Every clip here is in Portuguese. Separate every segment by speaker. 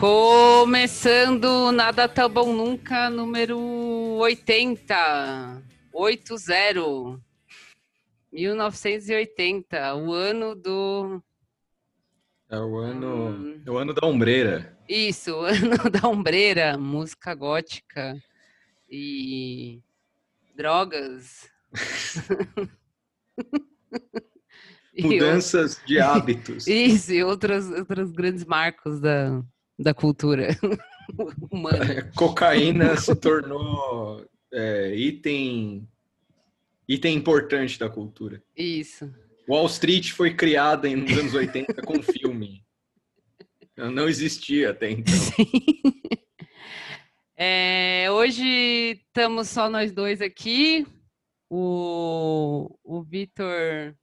Speaker 1: Começando Nada Tão Bom Nunca, número 80. 80. 1980, o ano do.
Speaker 2: É o ano, hum... é o ano da ombreira.
Speaker 1: Isso, o ano da ombreira, música gótica e drogas.
Speaker 2: Mudanças de hábitos.
Speaker 1: Isso, e outros, outros grandes marcos da, da cultura humana.
Speaker 2: Cocaína se tornou é, item, item importante da cultura.
Speaker 1: Isso.
Speaker 2: Wall Street foi criada nos anos 80 com filme. Não existia até então. Sim.
Speaker 1: É, hoje estamos só nós dois aqui. O, o Vitor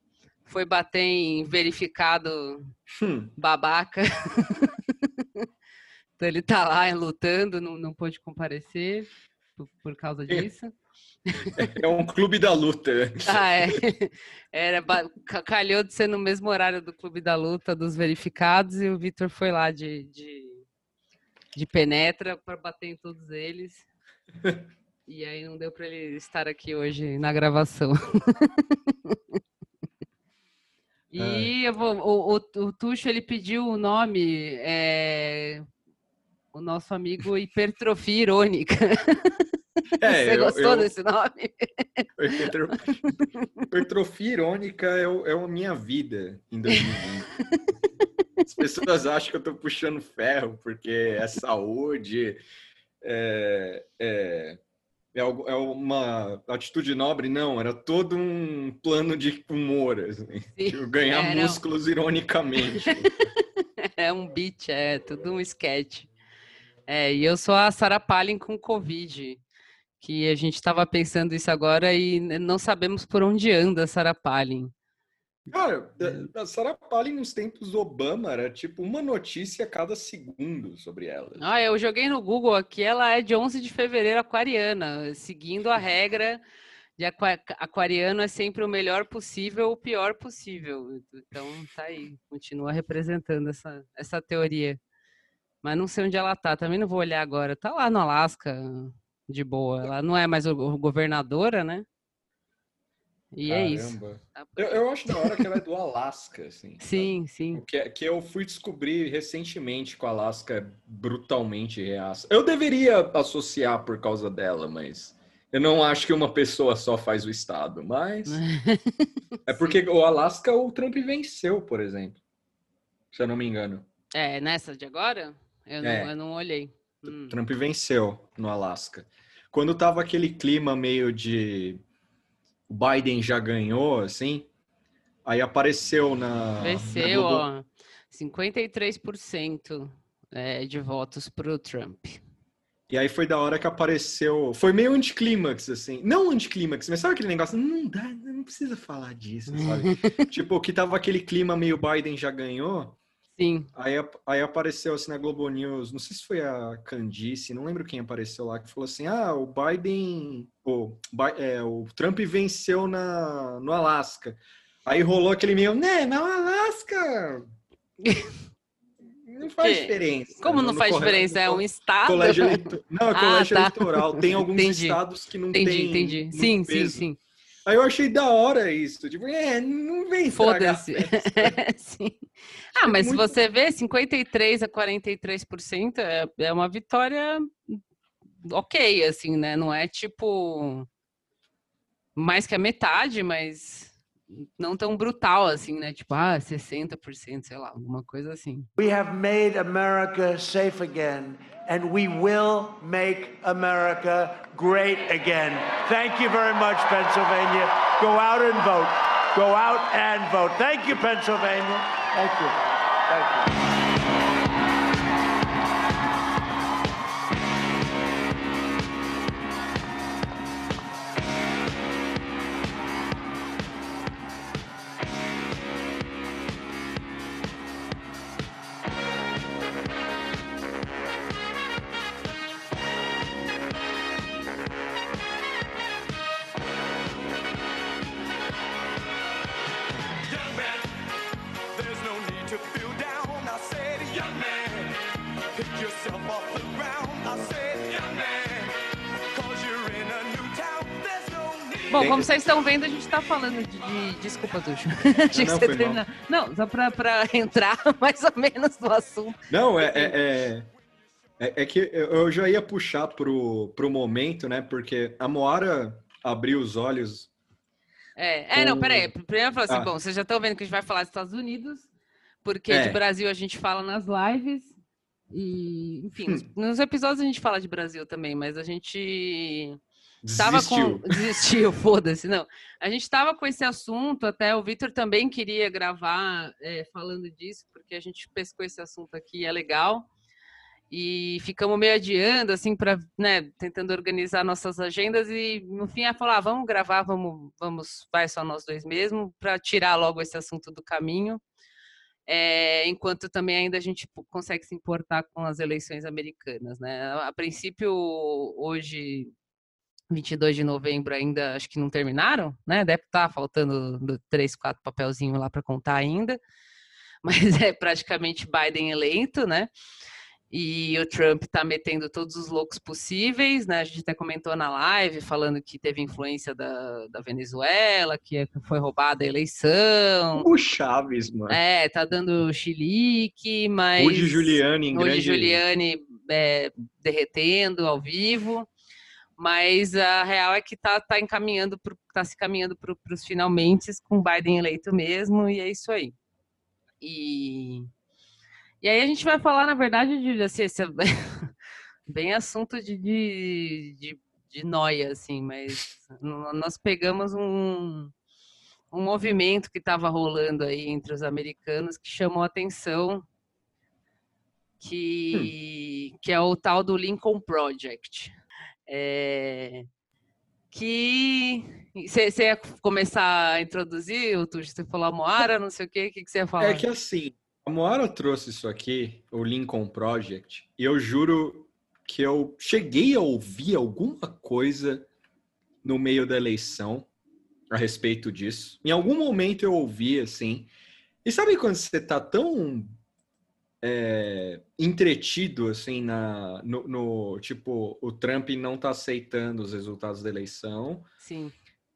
Speaker 1: foi bater em verificado hum. babaca. então ele tá lá lutando, não, não pôde comparecer por, por causa é. disso.
Speaker 2: É um clube da luta.
Speaker 1: ah, é. Era, calhou de ser no mesmo horário do clube da luta dos verificados e o Vitor foi lá de, de, de penetra para bater em todos eles. E aí não deu para ele estar aqui hoje na gravação. E eu vou, o, o, o Tuxo ele pediu o nome, é, o nosso amigo hipertrofia irônica. É, Você eu, gostou eu, desse nome?
Speaker 2: Hipertrofia irônica é, é a minha vida em 2020. As pessoas acham que eu estou puxando ferro porque é saúde, é, é é, é uma atitude nobre, não, era todo um plano de humor, assim, ganhar é, músculos ironicamente.
Speaker 1: é um beat, é tudo um sketch. É, e eu sou a Sarah Palin com Covid, que a gente estava pensando isso agora e não sabemos por onde anda a Sarah Palin.
Speaker 2: Cara, a Sarah Palin nos tempos do Obama era tipo uma notícia a cada segundo sobre ela.
Speaker 1: Ah, eu joguei no Google aqui, ela é de 11 de fevereiro aquariana, seguindo a regra de aquariano é sempre o melhor possível, o pior possível. Então tá aí, continua representando essa, essa teoria. Mas não sei onde ela tá, também não vou olhar agora. Tá lá no Alasca, de boa. Ela não é mais governadora, né? E Caramba. é isso.
Speaker 2: Tá eu, eu, acho da hora que ela é do Alasca, assim.
Speaker 1: sim, sabe? sim.
Speaker 2: Que, que eu fui descobrir recentemente que o Alasca é brutalmente reaça. Eu deveria associar por causa dela, mas eu não acho que uma pessoa só faz o Estado. Mas é porque o Alasca o Trump venceu, por exemplo. Se eu não me engano.
Speaker 1: É, nessa de agora? Eu, é. não, eu não olhei.
Speaker 2: Hum. Trump venceu no Alasca. Quando tava aquele clima meio de o Biden já ganhou, assim. Aí apareceu na.
Speaker 1: Venceu, ó. 53% é, de votos para o Trump.
Speaker 2: E aí foi da hora que apareceu. Foi meio anticlímax, assim. Não anticlímax, mas sabe aquele negócio? Não dá, não precisa falar disso, sabe? tipo, que tava aquele clima meio Biden já ganhou.
Speaker 1: Sim.
Speaker 2: Aí, aí apareceu assim na Globo News, não sei se foi a Candice, não lembro quem apareceu lá, que falou assim: ah, o Biden, o, é, o Trump venceu na, no Alasca. Aí rolou aquele meio, né, no Alasca. Não faz diferença.
Speaker 1: Como não faz diferença? É um estado?
Speaker 2: Colégio eleito... Não, é ah, colégio ah, tá. eleitoral. Tem alguns entendi. estados que não
Speaker 1: entendi,
Speaker 2: tem.
Speaker 1: Entendi, entendi. Sim, sim, sim.
Speaker 2: Aí eu achei da hora isso. Tipo, é, não vem
Speaker 1: Foda-se. Ah, mas muito... se você vê, 53 a 43% é, é uma vitória ok, assim, né? Não é tipo mais que a metade, mas não tão brutal assim, né? Tipo, ah, 60%, sei lá, alguma coisa assim. We have made America safe again and we will make America great again. Thank you very much, Pennsylvania. Go out and vote. Go out and vote. Thank you, Pennsylvania. Thank you. Thank you. Bom, como vocês estão vendo, a gente está falando de, de. Desculpa, Tuxo. Não, que você terminar. Não, só para entrar mais ou menos no assunto.
Speaker 2: Não, é... é, é... É, é que eu já ia puxar pro, pro momento, né? Porque a Moara abriu os olhos.
Speaker 1: É, com... é não, peraí. Primeiro eu falo assim: ah. bom, vocês já estão vendo que a gente vai falar dos Estados Unidos, porque é. de Brasil a gente fala nas lives. E, enfim, hum. nos episódios a gente fala de Brasil também, mas a gente Tava
Speaker 2: desistiu.
Speaker 1: Com... Desistiu, foda-se, não. A gente estava com esse assunto, até o Vitor também queria gravar é, falando disso, porque a gente pescou esse assunto aqui, é legal. E ficamos meio adiando, assim, para, né, tentando organizar nossas agendas e no fim a falar, ah, vamos gravar, vamos, vamos, vai só nós dois mesmo, para tirar logo esse assunto do caminho. É, enquanto também ainda a gente consegue se importar com as eleições americanas, né? A princípio, hoje 22 de novembro ainda acho que não terminaram, né? Deve estar tá faltando três, quatro papelzinhos lá para contar ainda, mas é praticamente Biden eleito, né? E o Trump está metendo todos os loucos possíveis, né? A gente até comentou na live falando que teve influência da, da Venezuela, que é, foi roubada a eleição.
Speaker 2: O Chaves, mano.
Speaker 1: É, tá dando chilique, mas.
Speaker 2: Hoje Giuliani em
Speaker 1: Hoje
Speaker 2: grande...
Speaker 1: Giuliani é, derretendo ao vivo mas a real é que está tá encaminhando, está se caminhando para os finalmente com Biden eleito mesmo, e é isso aí. E, e aí a gente vai falar, na verdade, de assim, esse, é bem assunto de, de, de, de noia, assim, mas nós pegamos um, um movimento que estava rolando aí entre os americanos que chamou a atenção, que, hum. que é o tal do Lincoln Project. É, que você ia começar a introduzir, o você falou a Moara, não sei o quê, o que, que você ia falar?
Speaker 2: É que assim, a Moara trouxe isso aqui, o Lincoln Project, e eu juro que eu cheguei a ouvir alguma coisa no meio da eleição a respeito disso. Em algum momento eu ouvi assim. E sabe quando você tá tão é, entretido assim na no, no, tipo o Trump não está aceitando os resultados da eleição.
Speaker 1: Sim.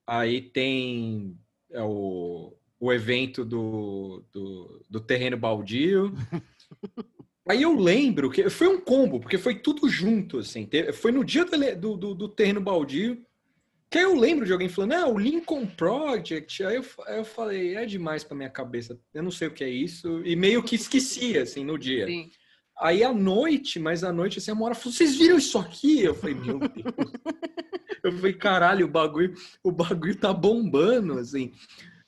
Speaker 2: Aí tem é, o, o evento do, do, do terreno baldio. Aí eu lembro que foi um combo, porque foi tudo junto, assim. Foi no dia do, do, do terreno baldio que aí eu lembro de alguém falando, ah, o Lincoln Project. Aí eu, aí eu falei, é demais pra minha cabeça, eu não sei o que é isso. E meio que esqueci, assim, no dia. Sim. Aí à noite, mas à noite, assim, a Mora falou, vocês viram isso aqui? Eu falei, meu Deus. eu falei, caralho, o bagulho, o bagulho tá bombando, assim.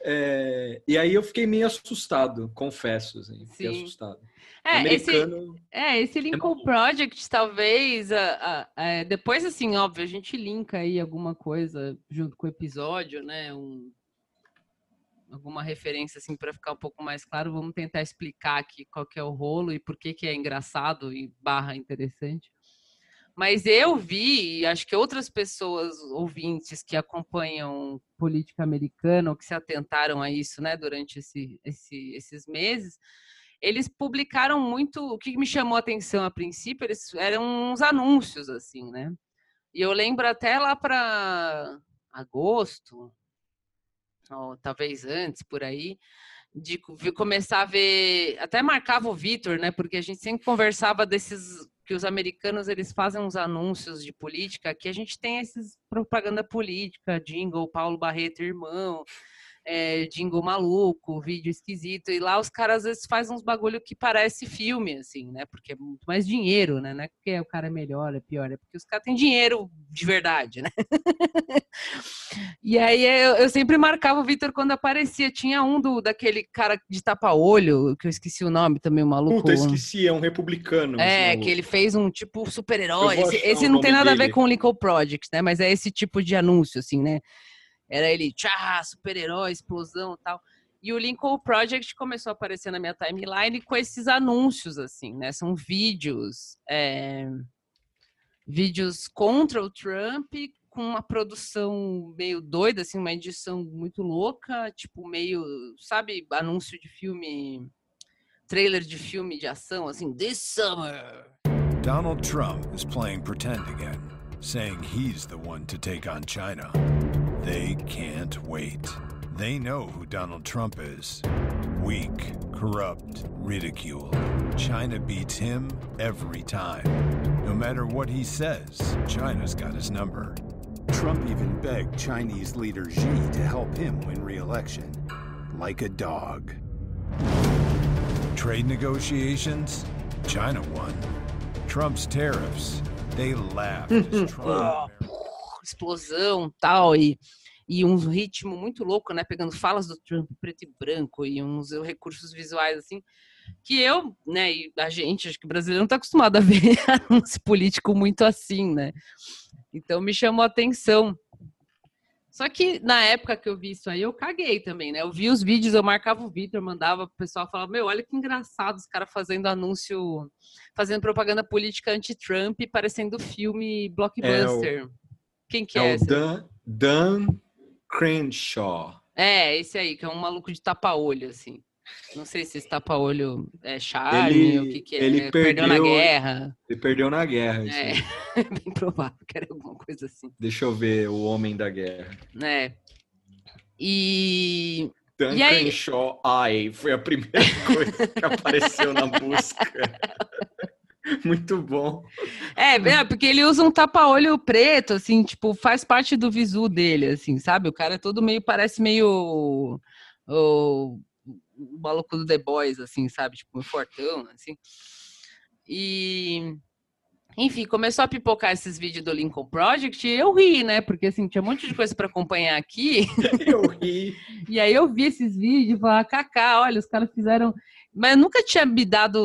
Speaker 2: É, e aí eu fiquei meio assustado, confesso, assim, fiquei Sim. assustado.
Speaker 1: É, Americano... esse, é, esse Lincoln é Project, talvez, a, a, a, depois, assim, óbvio, a gente linka aí alguma coisa junto com o episódio, né? Um, alguma referência, assim, para ficar um pouco mais claro. Vamos tentar explicar aqui qual que é o rolo e por que, que é engraçado e barra interessante. Mas eu vi, e acho que outras pessoas ouvintes que acompanham política americana ou que se atentaram a isso, né, durante esse, esse, esses meses, eles publicaram muito. O que me chamou a atenção a princípio, eles eram uns anúncios, assim, né? E eu lembro até lá para agosto, ou talvez antes, por aí, de começar a ver. Até marcava o Vitor, né? Porque a gente sempre conversava desses. Que os americanos eles fazem uns anúncios de política, que a gente tem esses propaganda política, jingle, Paulo Barreto, irmão, é, jingle maluco, vídeo esquisito, e lá os caras às vezes fazem uns bagulho que parece filme, assim, né? Porque é muito mais dinheiro, né? Não é porque o cara é melhor, é pior, é porque os caras têm dinheiro de verdade, né? e aí eu, eu, sempre marcava o Vitor quando aparecia. Tinha um do daquele cara de tapa-olho, que eu esqueci o nome também, o maluco.
Speaker 2: Puta, esqueci, é um republicano.
Speaker 1: É, que ele fez um tipo super-herói. Esse, esse não tem nada dele. a ver com o Lincoln Project, né? Mas é esse tipo de anúncio, assim, né? Era ele, tchá, super-herói, explosão tal. E o Lincoln Project começou a aparecer na minha timeline com esses anúncios, assim, né? São vídeos, é... vídeos contra o Trump, com uma produção meio doida, assim, uma edição muito louca, tipo, meio, sabe, anúncio de filme, trailer de filme de ação, assim, This Summer. Donald Trump is playing pretend again, saying he's the one to take on China.
Speaker 3: They can't wait. They know who Donald Trump is weak, corrupt, ridiculed. China beats him every time. No matter what he says, China's got his number.
Speaker 4: Trump even begged Chinese leader Xi to help him win re election. Like a dog.
Speaker 3: Trade negotiations? China won. Trump's tariffs? They laughed Trump.
Speaker 1: Explosão tal, e, e um ritmo muito louco, né? Pegando falas do Trump preto e branco e uns recursos visuais assim. Que eu, né, e a gente, acho que o brasileiro não está acostumado a ver anúncio político muito assim, né? Então me chamou a atenção. Só que na época que eu vi isso aí, eu caguei também, né? Eu vi os vídeos, eu marcava o eu mandava pro pessoal falar: Meu, olha que engraçado os caras fazendo anúncio, fazendo propaganda política anti-Trump, parecendo filme blockbuster. É o, Quem que é,
Speaker 2: é o Dan, Dan Crenshaw.
Speaker 1: É, esse aí, que é um maluco de tapa-olho, assim. Não sei se esse tapa-olho é charme, ele, o que, que é.
Speaker 2: Ele perdeu,
Speaker 1: perdeu, na guerra.
Speaker 2: Ele perdeu na guerra.
Speaker 1: É, bem provável que era alguma coisa assim.
Speaker 2: Deixa eu ver o Homem da Guerra.
Speaker 1: É. E.
Speaker 2: Duncan
Speaker 1: e aí...
Speaker 2: Shaw Eye foi a primeira coisa que apareceu na busca. Muito bom.
Speaker 1: É, é, porque ele usa um tapa-olho preto, assim, tipo, faz parte do visu dele, assim, sabe? O cara é todo meio, parece meio. O, o maluco do The Boys, assim, sabe? Tipo, um fortão, assim. E. Enfim, começou a pipocar esses vídeos do Lincoln Project e eu ri, né? Porque assim, tinha um monte de coisa para acompanhar aqui.
Speaker 2: Eu ri.
Speaker 1: e aí eu vi esses vídeos e falei, Cacá, olha, os caras fizeram. Mas nunca tinha me dado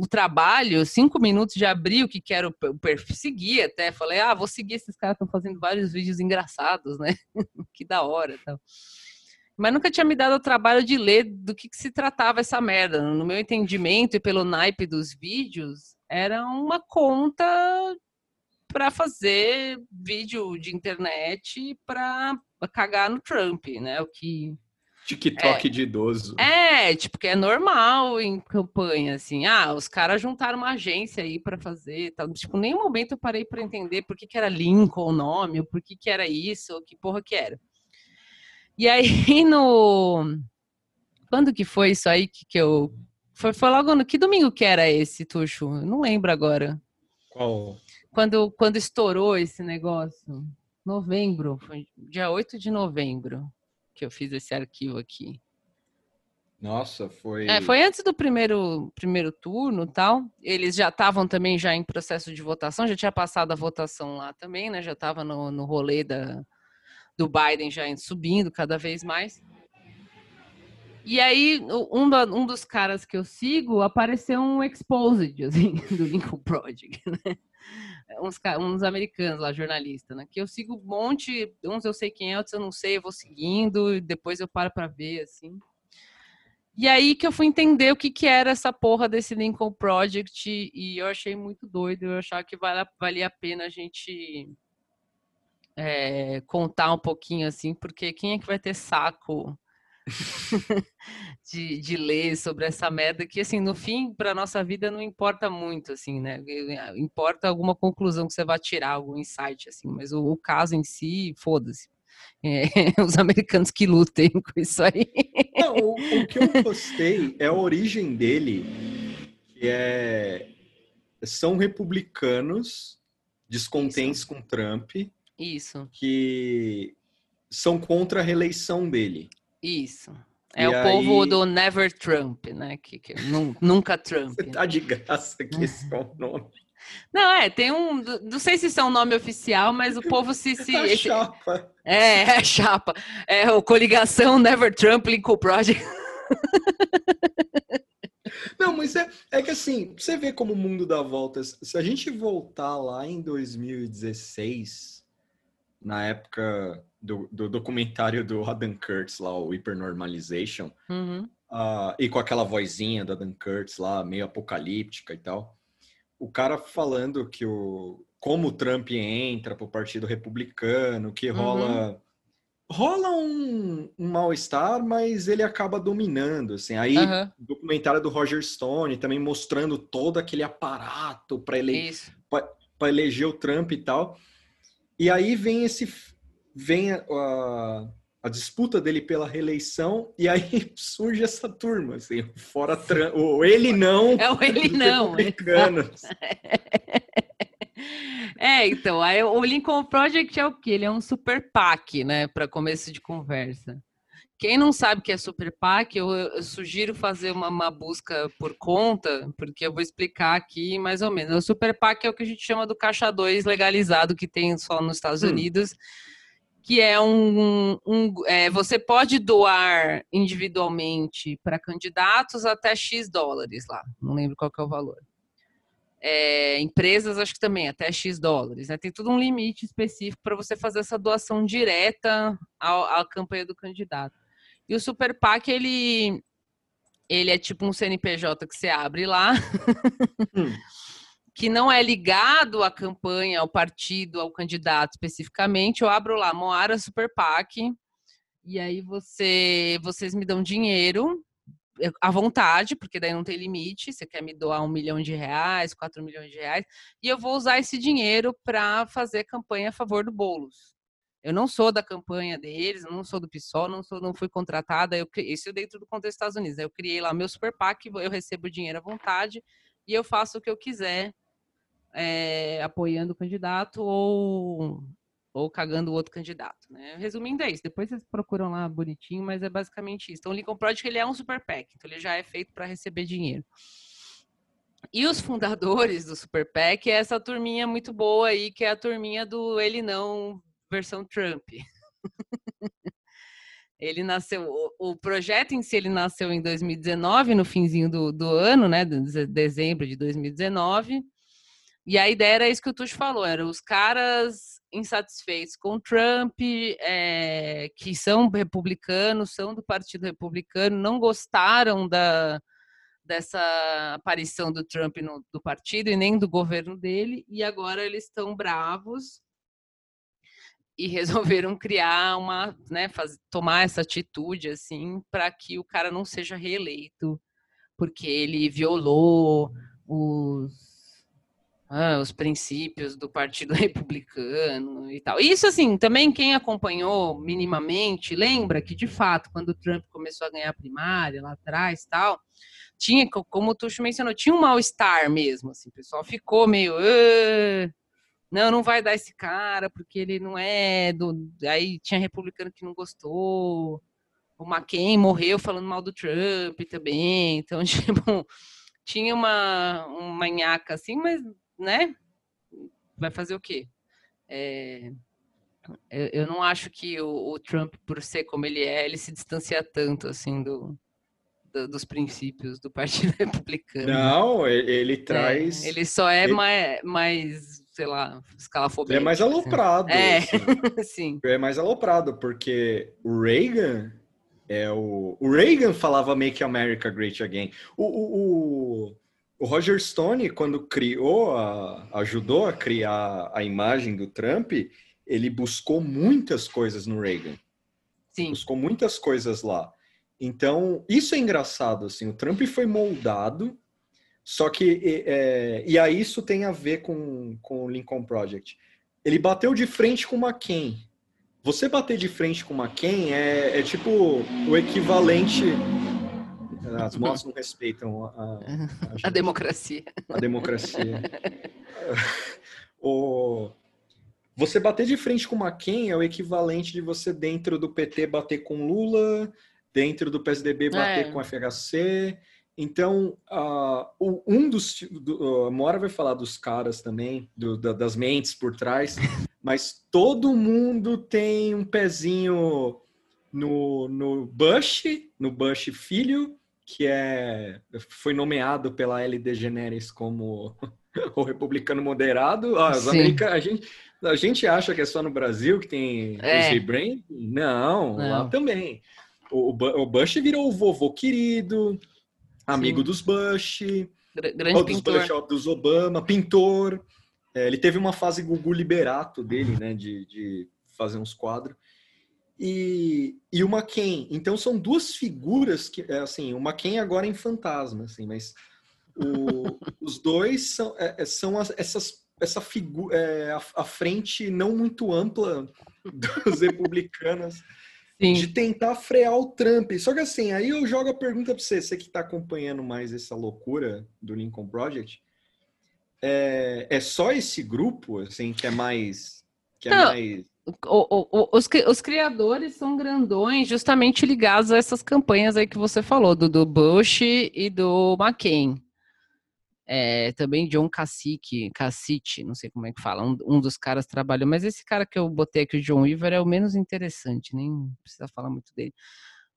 Speaker 1: o trabalho, cinco minutos de abrir o que, que era o perfil, seguir até. Falei, ah, vou seguir esses caras, estão fazendo vários vídeos engraçados, né? que da hora tal. Mas nunca tinha me dado o trabalho de ler do que, que se tratava essa merda. No meu entendimento e pelo naipe dos vídeos, era uma conta para fazer vídeo de internet para cagar no Trump, né? O que
Speaker 2: TikTok é, de idoso.
Speaker 1: É, tipo, que é normal em campanha, assim. Ah, os caras juntaram uma agência aí para fazer, tal. Tipo, nenhum momento eu parei para entender por que, que era Lincoln o nome, ou por que, que era isso, ou que porra que era. E aí no. Quando que foi isso aí que, que eu. Foi, foi logo no. Que domingo que era esse, Tuxo? Eu não lembro agora.
Speaker 2: Qual?
Speaker 1: Quando, quando estourou esse negócio. Novembro. Foi dia 8 de novembro que eu fiz esse arquivo aqui.
Speaker 2: Nossa, foi.
Speaker 1: É, foi antes do primeiro, primeiro turno tal. Eles já estavam também já em processo de votação, já tinha passado a votação lá também, né? Já estava no, no rolê da, do Biden já subindo cada vez mais. E aí, um, do, um dos caras que eu sigo apareceu um exposed assim, do Lincoln Project, né? Uns, uns americanos lá, jornalistas, né? Que eu sigo um monte, uns eu sei quem é, outros eu não sei, eu vou seguindo, depois eu paro para ver, assim. E aí que eu fui entender o que, que era essa porra desse Lincoln Project, e eu achei muito doido, eu achava que vale, valia a pena a gente é, contar um pouquinho assim, porque quem é que vai ter saco de, de ler sobre essa merda que, assim, no fim, para nossa vida não importa muito, assim, né? Importa alguma conclusão que você vai tirar, algum insight, assim, mas o, o caso em si, foda-se. É, os americanos que lutem com isso aí.
Speaker 2: Não, o, o, que eu gostei é a origem dele, que é são republicanos descontentes isso. com Trump
Speaker 1: isso.
Speaker 2: Que são contra a reeleição dele.
Speaker 1: Isso. É e o aí... povo do Never Trump, né? Que, que nunca Trump.
Speaker 2: Você tá de graça que esse é o nome.
Speaker 1: Não, é, tem um. Não sei se isso é um nome oficial, mas o povo se. se
Speaker 2: a esse, chapa.
Speaker 1: É, é a chapa. É o coligação Never Trump Lincoln Project.
Speaker 2: Não, mas é, é que assim, você vê como o mundo dá voltas. Se a gente voltar lá em 2016, na época do, do, documentário do Adam Kurtz lá, o Hypernormalization,
Speaker 1: uhum.
Speaker 2: uh, e com aquela vozinha do Adam Kurtz lá, meio apocalíptica e tal, o cara falando que o como o Trump entra pro Partido Republicano, que rola uhum. rola um, um mal-estar, mas ele acaba dominando, assim. Aí, uhum. documentário do Roger Stone também mostrando todo aquele aparato para ele, eleger o Trump e tal. E aí vem esse vem a, a, a, disputa dele pela reeleição e aí surge essa turma, assim, fora o ele não.
Speaker 1: É o ele não. É, então, aí o Lincoln Project é o que? Ele é um super PAC, né, para começo de conversa. Quem não sabe o que é Super PAC, eu, eu sugiro fazer uma, uma, busca por conta, porque eu vou explicar aqui mais ou menos. O Super PAC é o que a gente chama do caixa 2 legalizado, que tem só nos Estados hum. Unidos, que é um. um é, você pode doar individualmente para candidatos até X dólares lá, não lembro qual é o valor. É, empresas, acho que também, até X dólares. Né? Tem todo um limite específico para você fazer essa doação direta à campanha do candidato. E o Super PAC, ele, ele é tipo um CNPJ que você abre lá, hum. que não é ligado à campanha, ao partido, ao candidato especificamente. Eu abro lá, Moara Super PAC, e aí você, vocês me dão dinheiro à vontade, porque daí não tem limite. Você quer me doar um milhão de reais, quatro milhões de reais, e eu vou usar esse dinheiro para fazer campanha a favor do Boulos. Eu não sou da campanha deles, não sou do PSOL, não, sou, não fui contratada. Eu, isso dentro do contexto dos Estados Unidos. Eu criei lá meu super PAC, eu recebo dinheiro à vontade e eu faço o que eu quiser, é, apoiando o candidato ou, ou cagando o outro candidato. Né? Resumindo, é isso. Depois vocês procuram lá bonitinho, mas é basicamente isso. Então, o Lincoln Project ele é um super PAC, então ele já é feito para receber dinheiro. E os fundadores do Super PAC é essa turminha muito boa aí, que é a turminha do ele não versão Trump. ele nasceu, o, o, projeto em si ele nasceu em 2019, no finzinho do, do ano, né, de dezembro de 2019. E a ideia era isso que o Tuxo falou, eram os caras insatisfeitos com Trump, é, que são republicanos, são do Partido Republicano, não gostaram da, dessa aparição do Trump no, do partido e nem do governo dele, e agora eles estão bravos e resolveram criar uma, né, fazer, tomar essa atitude assim para que o cara não seja reeleito, porque ele violou os ah, os princípios do Partido Republicano e tal. Isso assim, também quem acompanhou minimamente lembra que de fato, quando o Trump começou a ganhar a primária lá atrás, tal, tinha, como o Tuxo mencionou, tinha um mal-estar mesmo, assim, o pessoal ficou meio não, não vai dar esse cara, porque ele não é do. Aí tinha republicano que não gostou. O McCain morreu falando mal do Trump também. Então, tipo, tinha uma, uma manhaca assim, mas, né? Vai fazer o quê? É, eu, eu, não acho que o, o, Trump, por ser como ele é, ele se distancia tanto assim do, do dos princípios do Partido Republicano.
Speaker 2: Não, ele, ele traz.
Speaker 1: É, ele só é ele... mais, mais sei lá, escalafobia.
Speaker 2: É mais assim. aloprado.
Speaker 1: É, assim. sim.
Speaker 2: É mais aloprado, porque o Reagan é o. O Reagan falava Make America Great Again. O, o, o, o Roger Stone, quando criou, a, ajudou a criar a imagem do Trump, ele buscou muitas coisas no Reagan.
Speaker 1: Sim.
Speaker 2: Buscou muitas coisas lá. Então, isso é engraçado, assim, o Trump foi moldado só que, é, e aí isso tem a ver com, com o Lincoln Project. Ele bateu de frente com o McCain. Você bater de frente com o McCain é, é tipo o equivalente. As motos não respeitam a, a,
Speaker 1: a, democracia.
Speaker 2: A democracia. o, você bater de frente com o McCain é o equivalente de você, dentro do PT, bater com Lula, dentro do PSDB, bater é. com FHC então, uh, um dos. Do, uh, Mora vai falar dos caras também, do, da, das mentes por trás, mas todo mundo tem um pezinho no, no Bush, no Bush filho, que é foi nomeado pela L. DeGeneres como o republicano moderado. Ah, a, gente, a gente acha que é só no Brasil que tem é. os? Não, Não, lá também. O, o Bush virou o vovô querido amigo Sim. dos Bush,
Speaker 1: grande
Speaker 2: dos pintor. Bush, dos Obama, pintor. É, ele teve uma fase Gugu Liberato dele, né, de, de fazer uns quadros. E, e o McCain. Então são duas figuras que, é, assim, o McCain agora é em fantasma, assim, mas o, os dois são, é, é são as, essas, essa figura, é, a, a, frente não muito ampla dos republicanos Sim. de tentar frear o Trump. Só que assim, aí eu jogo a pergunta para você, você que está acompanhando mais essa loucura do Lincoln Project, é, é só esse grupo assim que é mais que é mais
Speaker 1: o, o, os, os, criadores são grandões justamente ligados a essas campanhas aí que você falou, do, do Bush e do McCain. É, também John Cacique, Cacique, não sei como é que fala, um, um, dos caras trabalhou, mas esse cara que eu botei aqui, o John Weaver, é o menos interessante, nem precisa falar muito dele.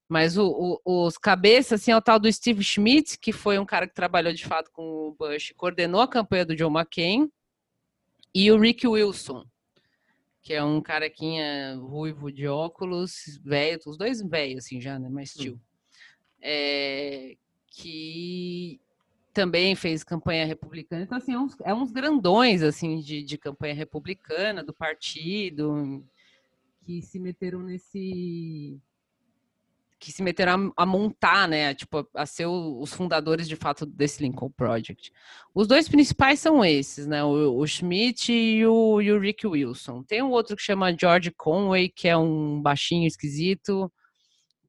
Speaker 1: Mas o, o, os cabeças, assim, é o tal do Steve Schmidt, que foi um cara que trabalhou de fato com o Bush, coordenou a campanha do John McCain, e o Rick Wilson, que é um carequinha ruivo de óculos, velho, os dois velhos, assim, já, né? Mais tio. Hum. É, que também fez campanha republicana. Então, assim, é uns, é uns grandões, assim, de, de campanha republicana, do partido, que se meteram nesse que se meteram a, a, montar, né, tipo, a ser o, os fundadores de fato desse Lincoln Project. Os dois principais são esses, né, o, o Schmidt e o, e o, Rick Wilson. Tem um outro que chama George Conway, que é um baixinho esquisito,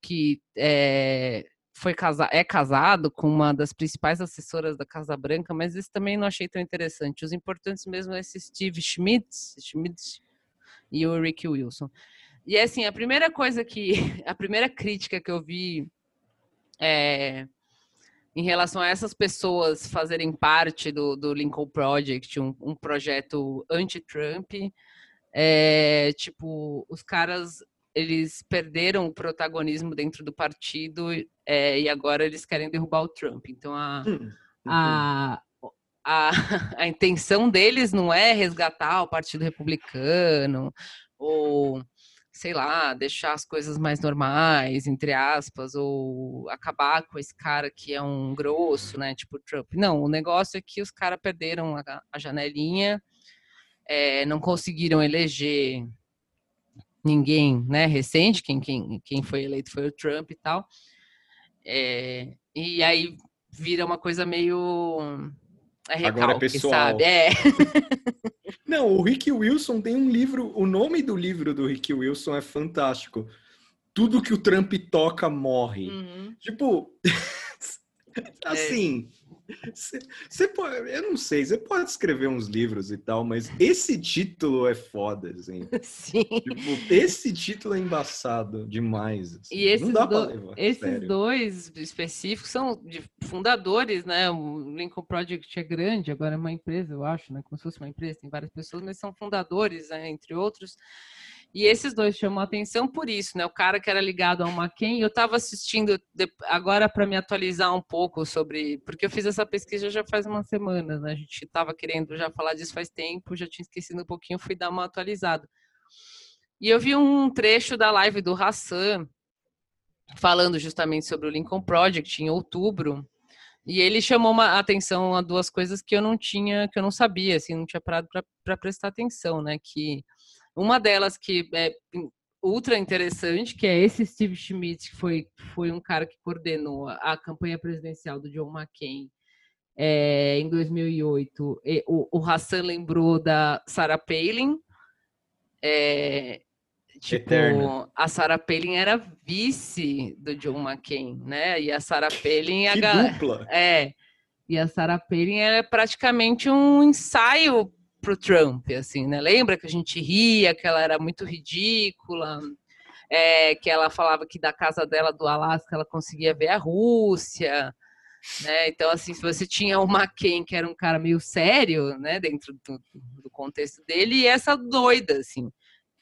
Speaker 1: que é, foi casa é casado com uma das principais assessoras da Casa Branca, mas esse também não achei tão interessante. Os importantes mesmo é esse Steve Schmidt, Schmidt e o Rick Wilson. E assim, a primeira coisa que. A primeira crítica que eu vi é, em relação a essas pessoas fazerem parte do, do Lincoln Project, um, um projeto anti-Trump, é, tipo, os caras eles perderam o protagonismo dentro do partido é, e agora eles querem derrubar o Trump. Então a, hum, a, a, a, intenção deles não é resgatar o Partido Republicano ou sei lá, deixar as coisas mais normais, entre aspas, ou acabar com esse cara que é um grosso, né, tipo Trump. Não, o negócio é que os caras perderam a, a janelinha, é, não conseguiram eleger ninguém, né, recente, quem, quem, quem foi eleito foi o Trump e tal. É, e aí vira uma coisa meio
Speaker 2: é recalque, Agora é pessoal. Sabe? É. Não, o Rick Wilson tem um livro, o nome do livro do Rick Wilson é fantástico. Tudo que o Trump toca morre. Uhum. Tipo, assim, você pode, eu não sei, você pode escrever uns livros e tal, mas esse título é foda, assim. Sim. Tipo, esse título é embaçado demais. Assim.
Speaker 1: E esses, do, esses sério. dois específicos são de fundadores, né? O Lincoln Project é grande, agora é uma empresa, eu acho, né? Como se fosse uma empresa, tem várias pessoas, mas são fundadores, né? entre outros. E esses dois chamam a atenção por isso, né? O cara que era ligado ao McCain, eu estava assistindo agora para me atualizar um pouco sobre, porque eu fiz essa pesquisa já faz uma semana, né? A gente estava querendo já falar disso faz tempo, já tinha esquecido um pouquinho, fui dar uma atualizada. E eu vi um trecho da live do Hassan falando justamente sobre o Lincoln Project em outubro, e ele chamou uma atenção a duas coisas que eu não tinha, que eu não sabia, assim, não tinha parado para prestar atenção, né? Que uma delas que é ultra interessante, que é esse Steve Schmidt, que foi, foi um cara que coordenou a campanha presidencial do John McCain é, em 2008. E, o, o Hassan lembrou da Sarah Palin. É, tipo, a Sarah Palin era vice do John McCain, né? E a Sarah Palin...
Speaker 2: Que a, dupla!
Speaker 1: É, e a Sarah Palin é praticamente um ensaio pro Trump, assim, né? Lembra que a gente ria, que ela era muito ridícula, é, que ela falava que da casa dela do Alasca ela conseguia ver a Rússia, né? Então, assim, se você tinha o McCain, que era um cara meio sério, né, dentro do, do contexto dele, e essa doida, assim.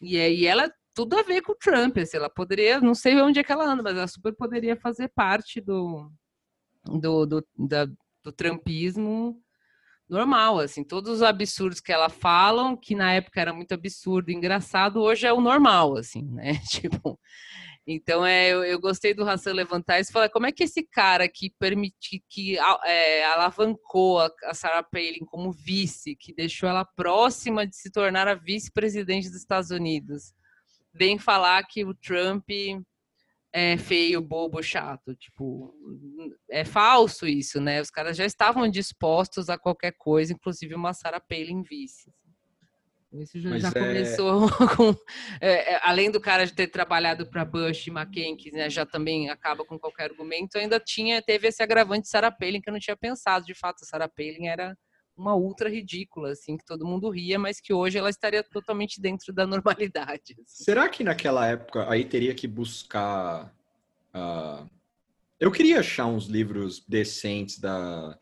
Speaker 1: E aí ela tudo a ver com o Trump, assim, ela poderia, não sei onde é que ela anda, mas ela super poderia fazer parte do, do, do, da, do trumpismo normal, assim, todos os absurdos que ela falam, que na época era muito absurdo, engraçado, hoje é o normal, assim, né? Tipo, então é, eu, eu gostei do Hassan levantar isso falar como é que esse cara que permitiu, que é, alavancou a, a Sarah Palin como vice, que deixou ela próxima de se tornar a vice-presidente dos Estados Unidos, vem falar que o Trump é feio, bobo, chato. Tipo, é falso isso, né? Os caras já estavam dispostos a qualquer coisa, inclusive uma Sarah Palin vice. Isso já, já é... começou com. É, é, além do cara de ter trabalhado para Bush e McCain, que né, já também acaba com qualquer argumento, ainda tinha, teve esse agravante de Sarah Palin, que eu não tinha pensado. De fato, a Sarah Palin era uma ultra ridícula, assim, que todo mundo ria, mas que hoje ela estaria totalmente dentro da normalidade.
Speaker 2: Assim. Será que naquela época aí teria que buscar. Uh... Eu queria achar uns livros decentes da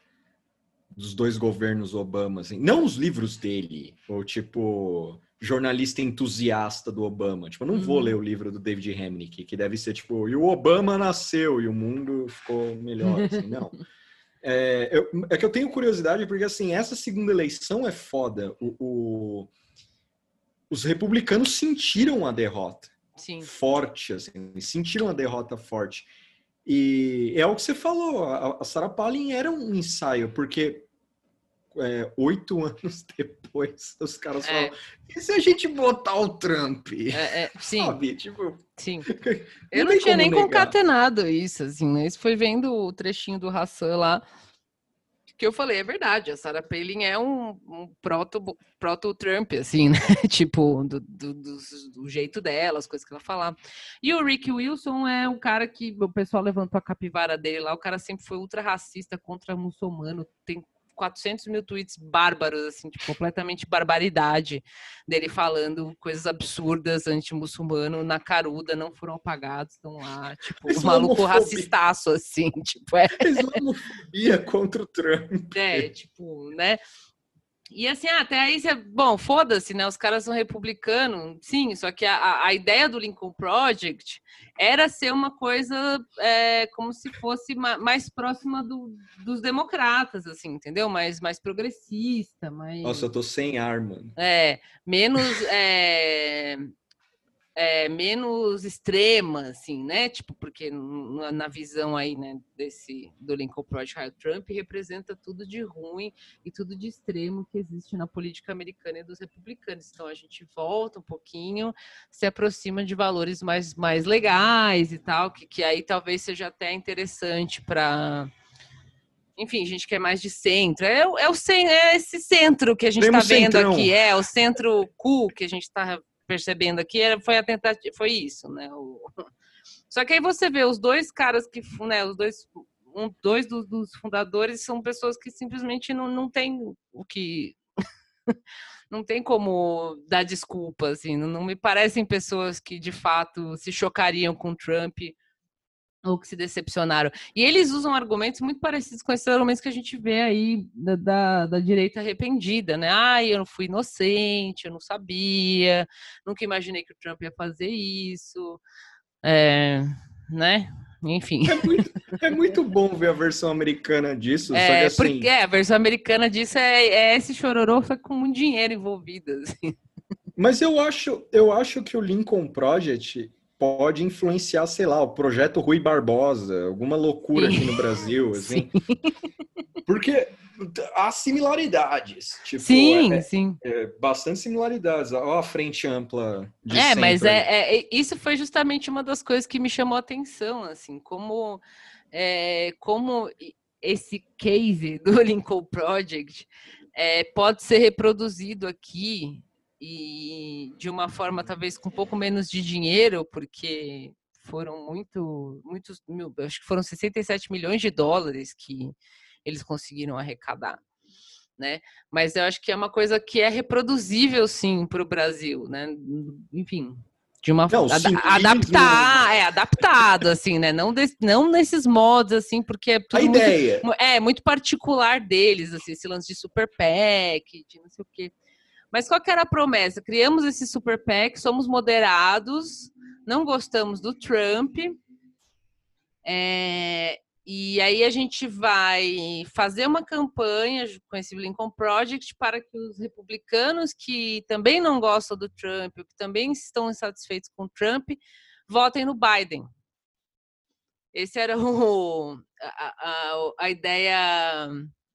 Speaker 2: dos dois governos Obama, assim. Não os livros dele, ou tipo jornalista entusiasta do Obama. Tipo, eu não uhum. vou ler o livro do David Remnick, que deve ser tipo, e o Obama nasceu e o mundo ficou melhor, assim. Não. É, eu, é que eu tenho curiosidade porque, assim, essa segunda eleição é foda. O, o os republicanos sentiram a derrota.
Speaker 1: Sim.
Speaker 2: Forte, assim, sentiram a derrota forte. E é o que você falou, a Sarah Palin era um ensaio, porque é, oito anos depois, os caras é. falam: e se a gente botar o Trump?
Speaker 1: É, é, sim. Sabe? Tipo, sim. Eu não, não tinha nem negar. concatenado isso, assim, né? Isso foi vendo o trechinho do Hassan lá que eu falei, é verdade, a Sarah Palin é um, um proto, proto-Trump, assim, né? tipo, do, do, do, do, jeito dela, as coisas que ela fala. E o Rick Wilson é um cara que o pessoal levantou a capivara dele lá, o cara sempre foi ultra racista contra muçulmano, tem 400 mil tweets bárbaros, assim, tipo, completamente barbaridade dele falando coisas absurdas anti-muçulmano na caruda, não foram apagados, estão lá, tipo, um maluco racistaço, assim, tipo, é.
Speaker 2: Islamofobia contra o Trump.
Speaker 1: É, tipo, né? E assim, ah, até aí, você, bom, foda-se, né? Os caras são republicanos, sim, só que a, a ideia do Lincoln Project era ser uma coisa é, como se fosse mais próxima do, dos democratas, assim, entendeu? Mais, mais progressista, mais...
Speaker 2: Nossa, eu tô sem arma.
Speaker 1: É, menos... É, é, menos extrema, assim, né? Tipo, porque na, na, visão aí, né, desse do Lincoln Project Trump representa tudo de ruim e tudo de extremo que existe na política americana e dos republicanos. Então a gente volta um pouquinho, se aproxima de valores mais, mais legais e tal, que, que aí talvez seja até interessante para enfim, a gente quer mais de centro. É, é, o, é esse centro que a gente está vendo centrão. aqui, é o centro cool que a gente está percebendo aqui foi a tentativa, foi isso, né? O... Só que aí você vê os dois caras que, né, os dois, um, dois dos, dos fundadores são pessoas que simplesmente não, não tem o que não tem como dar desculpa, assim, não, não me parecem pessoas que de fato se chocariam com Trump ou que se decepcionaram. E eles usam argumentos muito parecidos com esses argumentos que a gente vê aí da, da, da, direita arrependida, né? Ah, eu não fui inocente, eu não sabia, nunca imaginei que o Trump ia fazer isso, é, né? Enfim.
Speaker 2: É muito, é muito, bom ver a versão americana disso.
Speaker 1: É, assim... porque é, a versão americana disso é, é esse chororô, só com muito dinheiro envolvido. Assim.
Speaker 2: Mas eu acho, eu acho que o Lincoln Project pode influenciar, sei lá, o projeto Rui Barbosa, alguma loucura Sim. aqui no Brasil, assim. Porque há similaridades. Tipo,
Speaker 1: sim, é, sim.
Speaker 2: É, bastante similaridades. Olha a frente ampla de
Speaker 1: É, mas é, é, isso foi justamente uma das coisas que me chamou a atenção, assim, como, é, como esse case do Lincoln Project é, pode ser reproduzido aqui e de uma forma talvez com um pouco menos de dinheiro, porque foram muito, muitos, acho que foram 67 milhões de dólares que eles conseguiram arrecadar. Né? Mas eu acho que é uma coisa que é reproduzível sim para o Brasil, né? Enfim, de uma não, adaptar, é adaptado assim, né? Não, de, não nesses modos assim, porque é
Speaker 2: tudo a muito, ideia
Speaker 1: é muito particular deles, assim, esse lance de super pack, de não sei o quê. Mas qual que era a promessa? Criamos esse super PAC, somos moderados, não gostamos do Trump. É, e aí a gente vai fazer uma campanha com esse Lincoln Project para que os republicanos que também não gostam do Trump, que também estão insatisfeitos com o Trump, votem no Biden. Esse era o, a, a, a ideia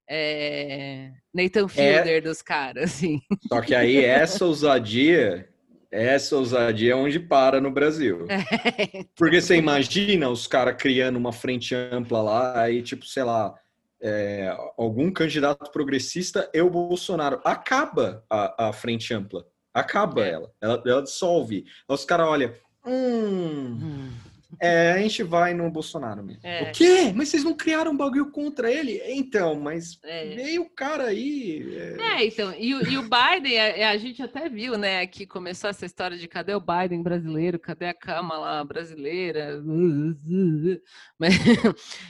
Speaker 1: é, Nathan é. Fielder é... dos caras, assim.
Speaker 2: Só que aí essa ousadia, essa ousadia é onde para no Brasil. É. Porque você imagina os caras criando uma frente ampla lá, aí tipo, sei lá, é, algum candidato progressista e o Bolsonaro. Acaba a, a frente ampla. Acaba
Speaker 1: É.
Speaker 2: ela. ela. Ela dissolve. Aí os caras olham. Hum,
Speaker 1: Hum.
Speaker 2: É, a gente vai no Bolsonaro mesmo.
Speaker 1: É.
Speaker 2: O quê? Mas vocês não criaram um bagulho contra ele? Então, mas
Speaker 1: É.
Speaker 2: veio o cara aí. é,
Speaker 1: É, então, e, o- e o Biden, a, a gente até viu, né, que começou essa história de cadê o Biden brasileiro, cadê a Câmara brasileira, mas,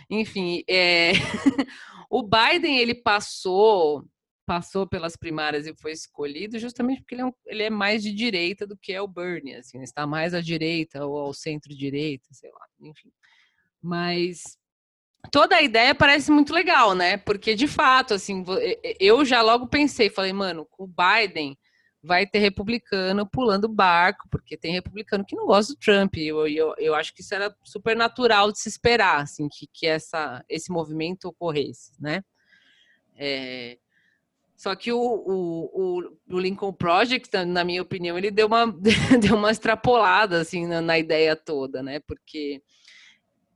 Speaker 1: enfim, é, o Biden, ele passou, passou pelas primárias e foi escolhido justamente porque ele é, um- ele é mais de direita do que é o Bernie, assim, está mais à direita ou ao centro-direita, sei lá, enfim, mas toda a ideia parece muito legal, né? Porque de fato, assim, eu já logo pensei, falei, mano, com o Biden vai ter republicano pulando barco, porque tem republicano que não gosta do Trump. E Eu, eu, eu acho que isso era super natural de se esperar, assim, que, que essa, esse movimento ocorresse, né? É, só que o, o, o, Lincoln Project, na minha opinião, ele deu uma, deu uma extrapolada, assim, na, na ideia toda, né? Porque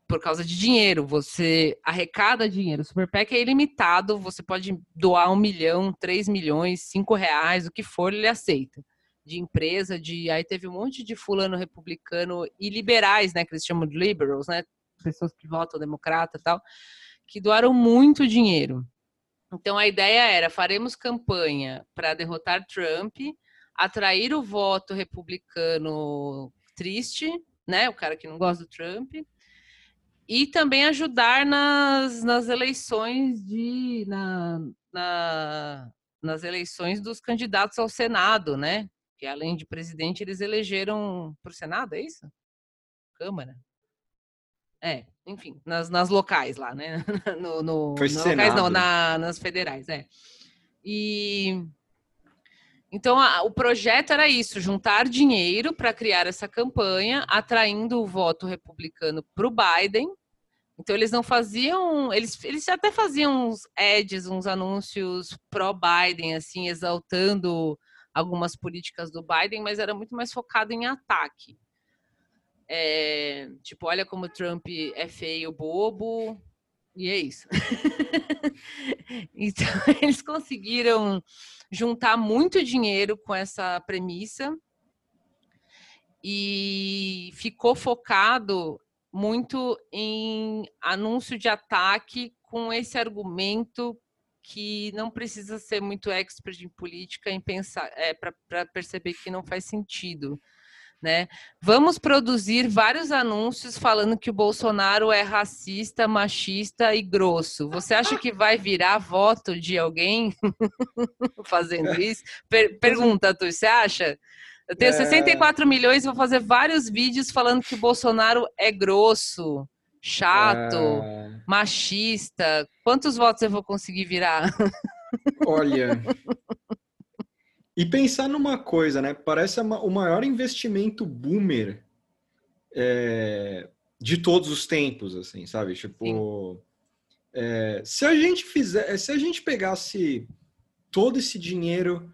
Speaker 1: por causa de dinheiro. Você arrecada dinheiro. O Super PAC é ilimitado. Você pode doar um milhão, três milhões, cinco reais, o que for, ele aceita. De empresa, de. Aí teve um monte de fulano republicano e liberais, né? Que eles chamam de liberals, né? Pessoas que votam democrata e tal, que doaram muito dinheiro. Então a ideia era: faremos campanha para derrotar Trump, atrair o voto republicano triste, né? O cara que não gosta do Trump e também ajudar nas, nas eleições de na, na- nas eleições dos candidatos ao Senado, né? Que além de presidente eles elegeram para o Senado, é isso? Câmara. É, enfim, nas, nas locais lá, né? No, no,
Speaker 2: Foi
Speaker 1: locais não, na, nas federais, é. E então a- o projeto era isso: juntar dinheiro para criar essa campanha, atraindo o voto republicano para o Biden. Então eles não faziam, eles, eles até faziam uns ads, uns anúncios pró-Biden, assim, exaltando algumas políticas do Biden, mas era muito mais focado em ataque. É, tipo, olha como Trump é feio, bobo, e é isso. então eles conseguiram juntar muito dinheiro com essa premissa e ficou focado muito em anúncio de ataque com esse argumento que não precisa ser muito expert em política em pensar é, para perceber que não faz sentido. Né? Vamos produzir vários anúncios falando que o Bolsonaro é racista, machista e grosso. Você acha que vai virar voto de alguém fazendo isso? Per- pergunta, tu, você acha? Eu tenho
Speaker 2: É.
Speaker 1: 64 milhões e vou fazer vários vídeos falando que o Bolsonaro é grosso, chato,
Speaker 2: Ah,
Speaker 1: machista. Quantos votos eu vou conseguir virar?
Speaker 2: olha. E pensar numa coisa, né? Parece o maior investimento boomer é, de todos os tempos, assim, sabe? Tipo, é, se a gente fizer, se a gente pegasse todo esse dinheiro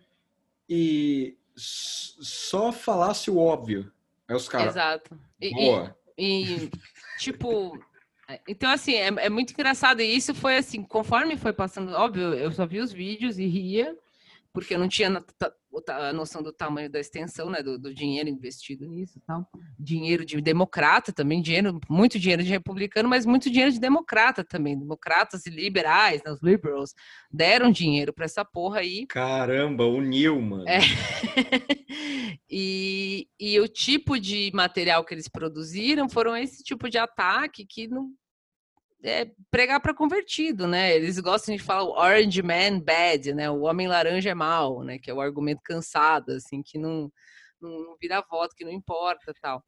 Speaker 2: e só falasse o óbvio, aí os caras,
Speaker 1: Exato. E- e-
Speaker 2: boa.
Speaker 1: E, tipo, é, então, assim, é, é muito engraçado. E isso foi assim, conforme foi passando, óbvio, eu só vi os vídeos e ria, porque eu não tinha a noção do tamanho da extensão, né, do, do dinheiro investido nisso tal. Dinheiro de democrata também, dinheiro, muito dinheiro de republicano, mas muito dinheiro de democrata também. Democratas e liberais, né, os liberals, deram dinheiro para essa porra aí.
Speaker 2: Caramba, uniu, mano.
Speaker 1: É. e, e o tipo de material que eles produziram foram esse tipo de ataque que não é pregar para convertido, né? Eles gostam de falar o orange man bad, né? O homem laranja é mal, né? Que é o argumento cansado, assim, que não, não, não vira voto, que não importa, tal.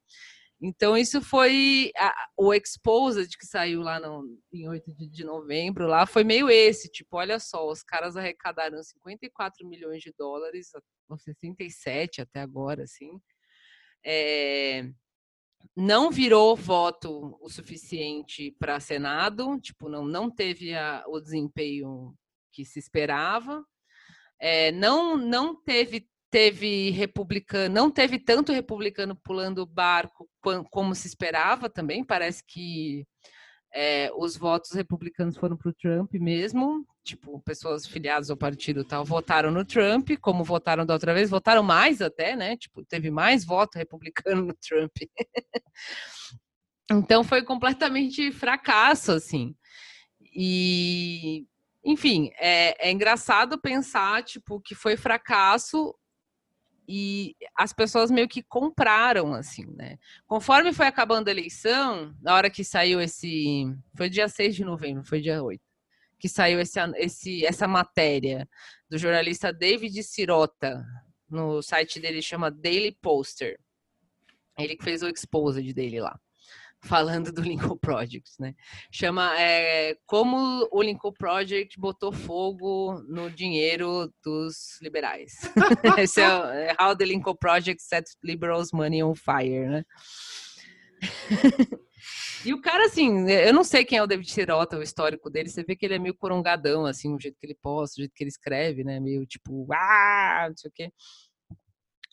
Speaker 1: Então isso foi a- o exposed que saiu lá no, em 8 de, de novembro, lá foi meio esse, tipo, olha só, os caras arrecadaram 54 milhões de dólares, ou 67 até agora, assim. É, não virou voto o suficiente para Senado, tipo, não, não teve a- o desempenho que se esperava. É, não, não teve, teve republicano, não teve tanto republicano pulando o barco como se esperava também. Parece que é, os votos republicanos foram para o Trump mesmo. Tipo, pessoas filiadas ao partido tal, votaram no Trump, como votaram da outra vez, votaram mais até, né? Tipo, teve mais voto republicano no Trump. então foi completamente fracasso, assim. E, enfim, é, é engraçado pensar, tipo, que foi fracasso e as pessoas meio que compraram, assim, né? Conforme foi acabando a eleição, na hora que saiu esse. Foi dia 6 de novembro, foi dia 8, que saiu esse, esse, essa matéria do jornalista David Sirota, no site dele chama Daily Poster. Ele que fez o exposed dele lá falando do Lincoln Project, né? Chama é, como o Lincoln Project botou fogo no dinheiro dos liberais. Esse é, é How the Lincoln Project Set Liberals Money on Fire, né? e o cara, assim, eu não sei quem é o David Sirota, o histórico dele, você vê que ele é meio corongadão, assim, o jeito que ele posta, o jeito que ele escreve, né? Meio tipo, ah, não sei o quê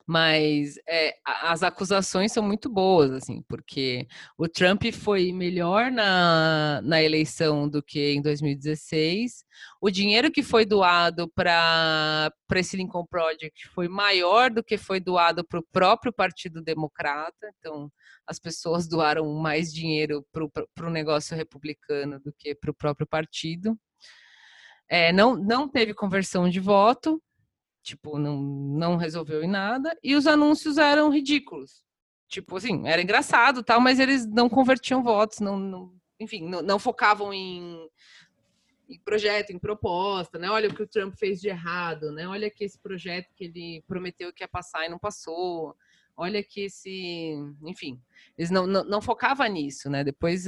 Speaker 1: mas é, as acusações são muito boas, assim, porque o Trump foi melhor na, na eleição do que em 2016. O dinheiro que foi doado para esse Lincoln Project foi maior do que foi doado para o próprio Partido Democrata. Então, as pessoas doaram mais dinheiro para o negócio republicano do que para o próprio partido. É, não, não teve conversão de voto, Tipo, não, não resolveu em nada. E os anúncios eram ridículos. Tipo assim, era engraçado tal, mas eles não convertiam votos, não, não enfim, não, não focavam em, em, projeto, em proposta, né? Olha o que o Trump fez de errado, né? Olha que esse projeto que ele prometeu que ia passar e não passou. Olha que esse, enfim, eles não, não, não focavam nisso, né? Depois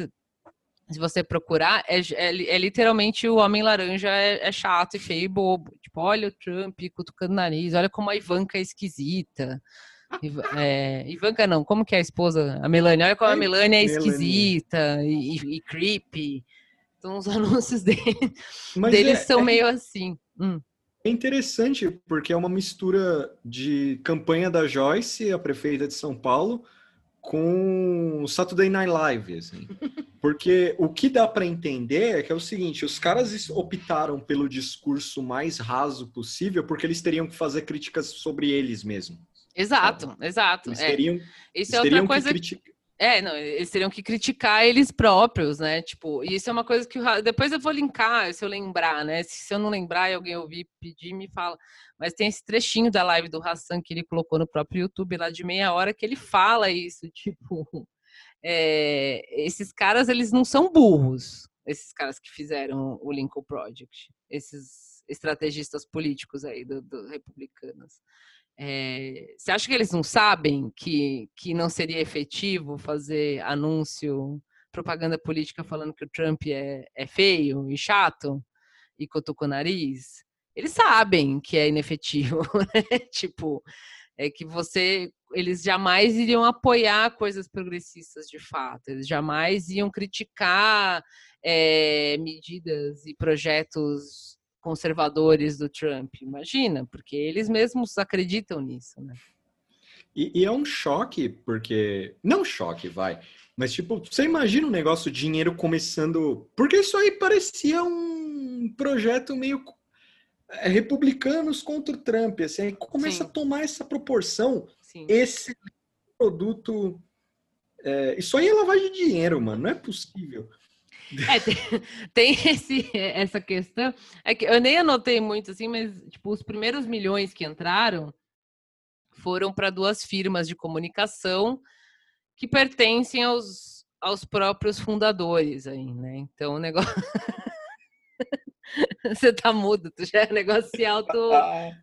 Speaker 1: se você procurar, é, é, é, literalmente o homem laranja é, é, chato e feio e bobo. Tipo, olha o Trump cutucando o nariz, olha como a Ivanka é esquisita. É, Ivanka não, como que é a esposa? A Melania, olha como a Melania é esquisita e, e, e creepy. Então os anúncios dele, deles é, são é meio assim. Hum.
Speaker 2: É interessante porque é uma mistura de campanha da Joyce, a prefeita de São Paulo, com Saturday Night Live, assim. Porque o que dá para entender é que é o seguinte, os caras optaram pelo discurso mais raso possível porque eles teriam que fazer críticas sobre eles mesmos.
Speaker 1: Exato, sabe? exato.
Speaker 2: Eles é. teriam,
Speaker 1: Isso é outra coisa que é, não, eles teriam que criticar eles próprios, né? Tipo, e isso é uma coisa que depois eu vou linkar, se eu lembrar, né? Se, se eu não lembrar e alguém ouvir pedir, me fala. Mas tem esse trechinho da live do Hassan que ele colocou no próprio YouTube lá de meia hora que ele fala isso, tipo, é, esses caras eles não são burros, esses caras que fizeram o Lincoln Project, esses estrategistas políticos aí do, do republicanos. É, você acha que eles não sabem que, que não seria efetivo fazer anúncio, propaganda política falando que o Trump é, é feio e chato e cutuca o nariz? Eles sabem que é inefetivo, né? tipo, é que você, eles jamais iriam apoiar coisas progressistas de fato, eles jamais iam criticar é, medidas e projetos conservadores do Trump. Imagina, porque eles mesmos acreditam nisso, né?
Speaker 2: E, e, é um choque, porque. Não choque, vai. Mas, tipo, você imagina um negócio, dinheiro começando. Porque isso aí parecia um projeto meio. É, republicanos contra o Trump. Assim, aí começa Sim. a tomar essa proporção. Sim. Esse produto. É, isso aí é lavagem de dinheiro, mano. Não é possível.
Speaker 1: É, tem, tem esse, essa questão. É que eu nem anotei muito assim, mas tipo, os primeiros milhões que entraram foram para duas firmas de comunicação que pertencem aos, aos próprios fundadores aí, né? Então o negócio. Você tá mudo, tu já é negócio se auto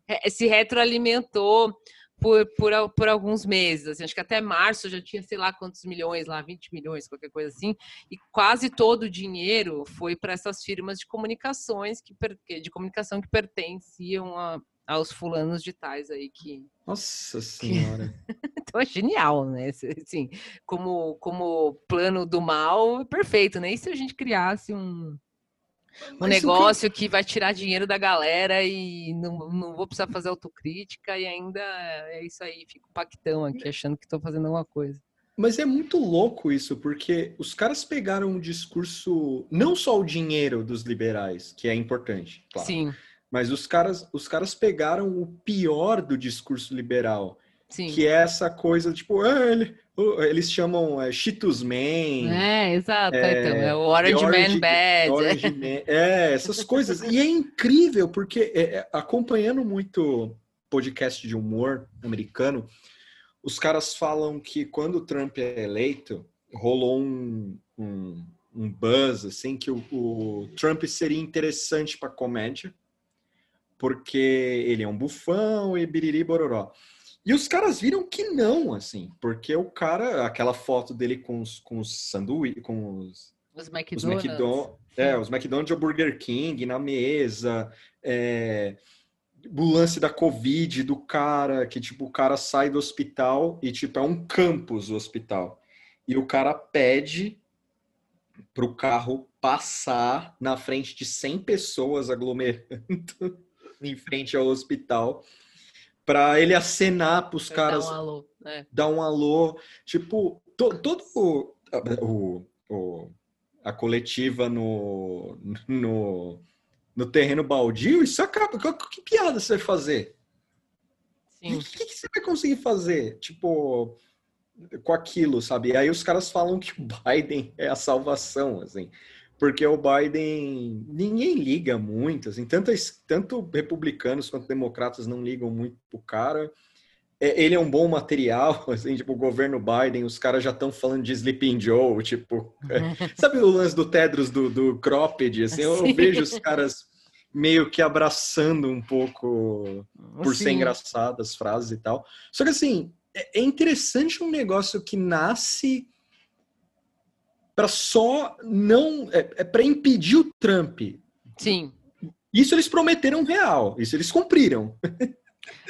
Speaker 1: se retroalimentou por, por, por alguns meses. Assim, acho que até março já tinha, sei lá quantos milhões lá, 20 milhões, qualquer coisa assim. E quase todo o dinheiro foi para essas firmas de comunicações que de comunicação que pertenciam a, aos fulanos de tais aí que.
Speaker 2: Nossa Senhora!
Speaker 1: então é genial, né? Assim, como, como plano do mal, é perfeito, né? E se a gente criasse um um Mas negócio que... que... vai tirar dinheiro da galera e não, não vou precisar fazer autocrítica e ainda é isso aí, fico pactão aqui achando que estou fazendo alguma coisa.
Speaker 2: mas é muito louco isso, porque os caras pegaram um discurso, não só o dinheiro dos liberais, que é importante, claro.
Speaker 1: Sim.
Speaker 2: Mas os caras, os caras pegaram o pior do discurso liberal,
Speaker 1: Sim.
Speaker 2: que é essa coisa, tipo, ah, ele- eles chamam é, Cheetos Man,
Speaker 1: É, exato.
Speaker 2: É,
Speaker 1: então, é o Orange,
Speaker 2: Orange-
Speaker 1: Man Bad.
Speaker 2: Orange Man, é, essas coisas. E é incrível, porque é, é, acompanhando muito podcast de humor americano, os caras falam que quando o Trump é eleito, rolou um, um, um buzz, assim, que o, o Trump seria interessante para comédia, porque ele é um bufão e biriri bororó. E os caras viram que não, assim, porque o cara, aquela foto dele com os, com os sanduíches, com os,
Speaker 1: Os
Speaker 2: os
Speaker 1: McDonald's.
Speaker 2: McDonald's, é, os McDonald's ou Burger King na mesa, é, o lance da Covid do cara, que tipo, o cara sai do hospital e tipo, é um campus o hospital. E o cara pede pro carro passar na frente de 100 pessoas aglomerando em frente ao hospital para ele acenar pros
Speaker 1: Pra dar
Speaker 2: caras
Speaker 1: um alô. É.
Speaker 2: dar um alô. Tipo, to- todo o, o- o- a coletiva no, no, no terreno baldio, isso acaba. Que, que piada você vai fazer? O
Speaker 1: Sim.
Speaker 2: que, que você vai conseguir fazer? Tipo, com aquilo, sabe? E aí os caras falam que o Biden é a salvação, assim. Porque o Biden, ninguém liga muito, assim, tanto, es- tanto republicanos quanto democratas não ligam muito pro cara. É, ele é um bom material, assim, tipo, o governo Biden, os caras já estão falando de Sleeping Joe, tipo, é, sabe o lance do Tedros do, do Cropped, assim, eu,
Speaker 1: Sim.
Speaker 2: vejo os caras meio que abraçando um pouco por ser
Speaker 1: Sim.
Speaker 2: engraçado as frases e tal. Só que assim, é é interessante um negócio que nasce para só não é, é para impedir o Trump.
Speaker 1: Sim.
Speaker 2: Isso eles prometeram real, isso eles cumpriram.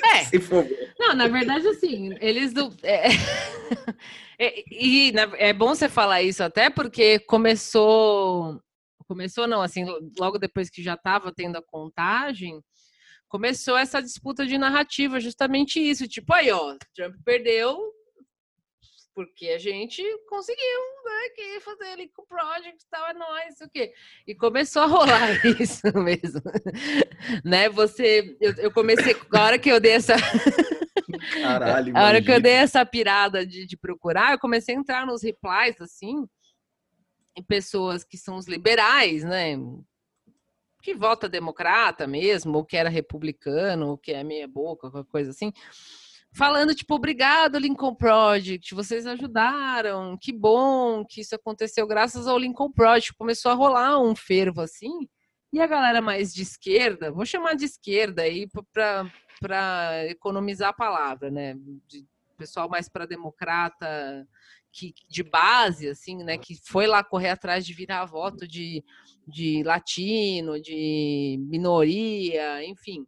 Speaker 1: É. Não, na verdade, assim, eles do. É, é- e na- é bom você falar isso até porque começou. Começou, não, assim, logo depois que já estava tendo a contagem, começou essa disputa de narrativa, justamente isso. Tipo, aí, ó, Trump perdeu porque a gente conseguiu, né, que fazer ali com o Project tal, é nóis, o quê. E começou a rolar isso mesmo. né, você... Eu, eu comecei... A hora que eu dei essa...
Speaker 2: Caralho,
Speaker 1: A hora que eu dei essa pirada de, de procurar, eu comecei a entrar nos replies, assim, em pessoas que são os liberais, né? Que vota democrata mesmo, ou que era republicano, ou que é meia boca, qualquer coisa assim. Falando, tipo, obrigado, Lincoln Project, vocês ajudaram, que bom que isso aconteceu graças ao Lincoln Project. Começou a rolar um fervo assim, e a galera mais de esquerda, vou chamar de esquerda aí para para economizar a palavra, né? De pessoal mais para democrata, que de base, assim, né? Que foi lá correr atrás de virar voto de, de latino, de minoria, enfim.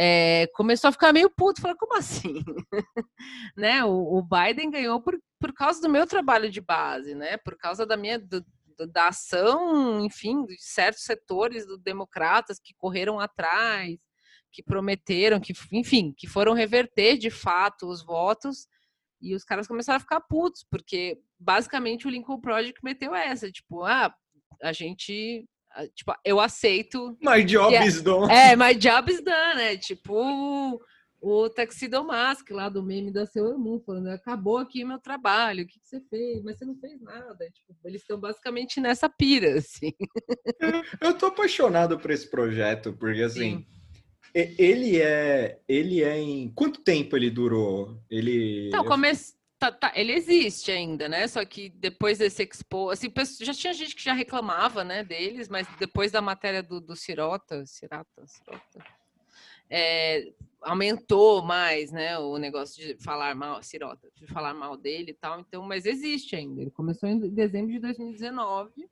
Speaker 1: É, começou a ficar meio puto, falou, como assim? né? O, o Biden ganhou por, por causa do meu trabalho de base, né? Por causa da minha do- da ação, enfim, de certos setores do democratas que correram atrás, que prometeram, que, enfim, que foram reverter de fato os votos. E os caras começaram a ficar putos, porque basicamente o Lincoln Project meteu essa, tipo, ah, a gente, tipo, eu aceito
Speaker 2: My job
Speaker 1: Yeah.
Speaker 2: is done.
Speaker 1: é, my job is done, né? Tipo o, o Tuxedo Mask lá do meme da Sailor Moon, falando, acabou aqui meu trabalho, o que, que você fez? Mas você não fez nada. Tipo, eles estão basicamente nessa pira, assim.
Speaker 2: Eu tô apaixonado por esse projeto, porque assim,
Speaker 1: Sim.
Speaker 2: ele é. Ele é em. Quanto tempo ele durou? Ele.
Speaker 1: Então, começa. Tá, tá, ele existe ainda, né? Só que depois desse expo, assim, já tinha gente que já reclamava, né, deles, mas depois da matéria do, do Cirota, Cirata, Cirota, é, aumentou mais, né, o negócio de falar mal, Cirota, de falar mal dele e tal. Então, mas existe ainda. Ele começou em dezembro de 2019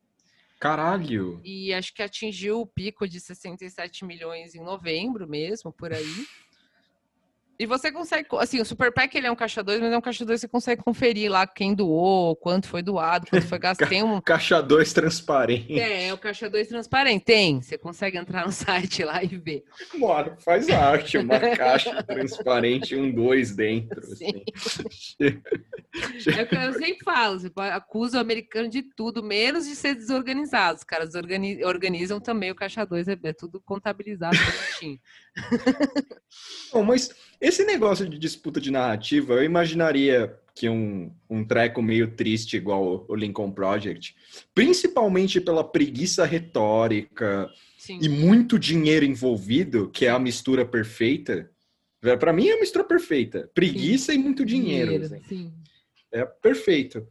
Speaker 2: Caralho!
Speaker 1: e acho que atingiu o pico de 67 milhões em novembro mesmo, por aí. E você consegue, assim, o Super PAC ele é um caixa 2, mas é um caixa 2 você consegue conferir lá quem doou, quanto foi doado, quanto foi gasto. Tem um
Speaker 2: caixa 2 transparente.
Speaker 1: É, é o caixa 2 transparente. Tem, você consegue entrar no site lá e ver.
Speaker 2: Bora, faz arte, uma caixa transparente, um 2 dentro. Assim.
Speaker 1: É o que eu sempre falo, você acusa o americano de tudo, menos de ser desorganizado. Os caras organizam também o caixa 2, é, é tudo contabilizado bonitinho.
Speaker 2: Bom, mas esse negócio de disputa de narrativa, eu imaginaria que um, um treco meio triste igual o Lincoln Project, principalmente pela preguiça retórica Sim. e muito dinheiro envolvido, que é a mistura perfeita. Para mim é a mistura perfeita. Preguiça Sim. e muito dinheiro. dinheiro assim. É perfeito.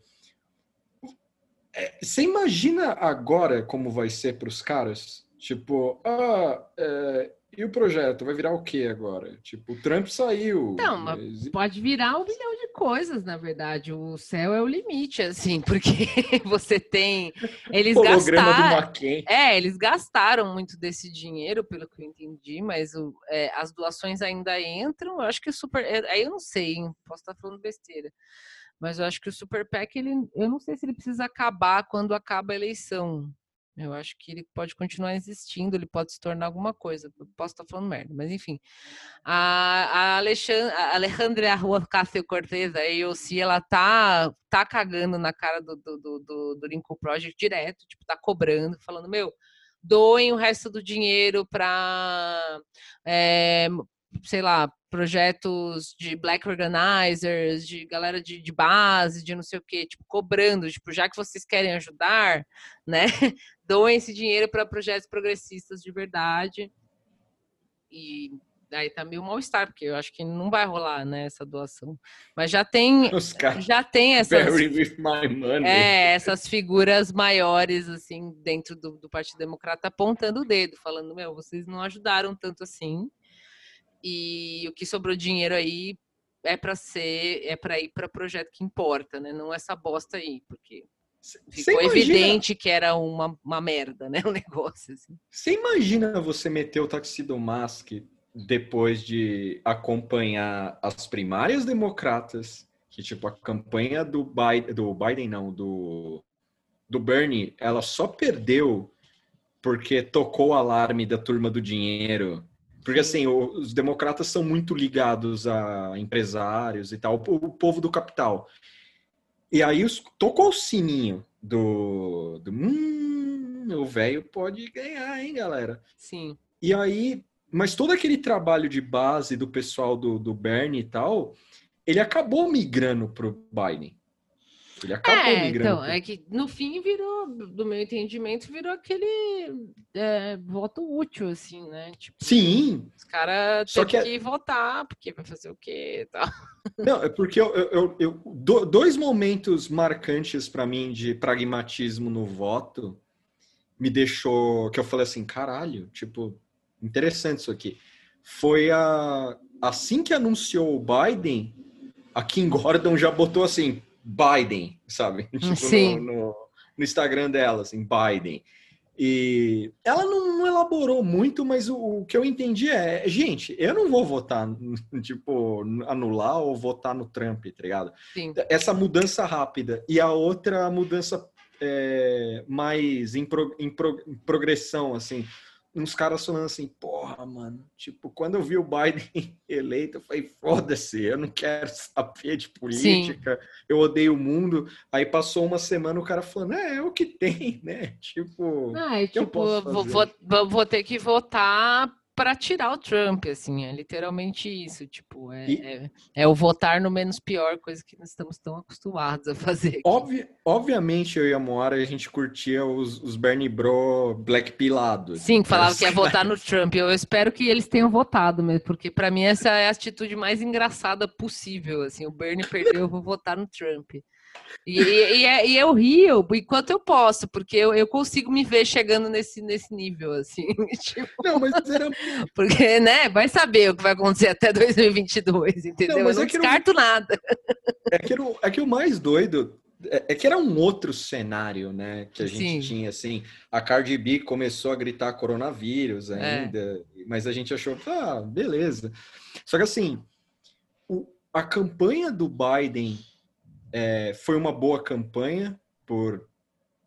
Speaker 2: É, você imagina agora como vai ser para os caras? Tipo, ah, é, e o projeto vai virar o que agora? Tipo, o Trump saiu.
Speaker 1: Não, mas... pode virar um milhão de coisas, na verdade. O céu é o limite, assim, porque você tem. Eles gastaram. É, eles gastaram muito desse dinheiro, pelo que eu entendi, mas o, é, as doações ainda entram. Eu acho que o super. É, aí eu não sei, hein? posso estar falando besteira. Mas eu acho que o Super PAC, ele, eu não sei se ele precisa acabar quando acaba a eleição. Eu acho que ele pode continuar existindo, ele pode se tornar alguma coisa. Eu posso estar falando merda, mas enfim. A, a, Alexandre, Alejandra Rua Cássio Cortez, a AOC, ela tá, tá cagando na cara do, do, do, do Lincoln Project direto, tipo, tá cobrando, falando, meu, doem o resto do dinheiro para, é, eh, sei lá, projetos de black organizers, de galera de, de, base, de não sei o quê, tipo, cobrando, tipo, já que vocês querem ajudar, né, doem esse dinheiro para projetos progressistas de verdade. E aí tá meio mal-estar, porque eu acho que não vai rolar, né, essa doação. Mas já tem, já tem essas, é, essas figuras maiores, assim, dentro do, do Partido Democrata apontando o dedo, falando, meu, vocês não ajudaram tanto assim, e o que sobrou dinheiro aí é para ser, é para ir para projeto que importa, né? Não essa bosta aí, porque ficou evidente que era uma, uma merda, né? O negócio. Assim.
Speaker 2: Você imagina você meter o Taxido Mask depois de acompanhar as primárias democratas, que tipo a campanha do Biden, do Biden não, do do Bernie, ela só perdeu porque tocou o alarme da turma do dinheiro porque, assim, os democratas são muito ligados a empresários e tal, o povo do capital. E aí os, tocou o sininho do, do hum, o velho pode ganhar, hein, galera?
Speaker 1: Sim.
Speaker 2: E aí, mas todo aquele trabalho de base do pessoal do, do Bernie e tal, ele acabou migrando pro Biden. Ele acabou
Speaker 1: é, migrando. Então, é que no fim virou, do meu entendimento, virou aquele é, voto útil, assim, né?
Speaker 2: Tipo, Sim.
Speaker 1: Os caras têm que, é... que votar, porque vai fazer o quê e tal.
Speaker 2: Não, é porque eu, eu, eu dois momentos marcantes para mim de pragmatismo no voto me deixou que eu falei assim, caralho, tipo, interessante isso aqui. Foi a assim que anunciou o Biden, a Kim Gordon já botou assim, Biden, sabe? Tipo,
Speaker 1: Sim.
Speaker 2: No, no, no, Instagram dela, assim, Biden. E ela não, não elaborou muito, mas o, o, que eu entendi é, gente, eu não vou votar, tipo, anular ou votar no Trump, tá ligado?
Speaker 1: Sim.
Speaker 2: Essa mudança rápida. E a outra mudança é, mais em, pro, em, pro, em progressão, assim uns caras falando assim, porra, mano, tipo, quando eu vi o Biden eleito, eu falei, foda-se, eu não quero saber de política, Sim. eu odeio o mundo. Aí passou uma semana o cara falando, é, é o que tem, né? Tipo,
Speaker 1: ah, tipo, vou, vou, vou ter que votar para tirar o Trump, assim, é literalmente isso, tipo, é, e... é, é, o votar no menos pior, coisa que nós estamos tão acostumados a fazer.
Speaker 2: Obvi obviamente, eu e a Moara, a gente curtia os, os Bernie Bro black pilados.
Speaker 1: Sim, falava que ia votar no Trump, eu espero que eles tenham votado mesmo, porque para mim essa é a atitude mais engraçada possível, assim, o Bernie perdeu, eu vou votar no Trump. E, e, é, e, eu rio enquanto eu posso, porque eu, eu consigo me ver chegando nesse, nesse nível, assim. Tipo,
Speaker 2: não, mas era...
Speaker 1: Porque, né, vai saber o que vai acontecer até 2022, entendeu? Não, mas eu não é descarto não... nada.
Speaker 2: É que, o, é que o mais doido é, é que era um outro cenário, né, que a gente Sim. tinha, assim, a Cardi B começou a gritar coronavírus é. ainda, é. mas a gente achou, ah, beleza. Só que assim, a campanha do Biden é, foi uma boa campanha por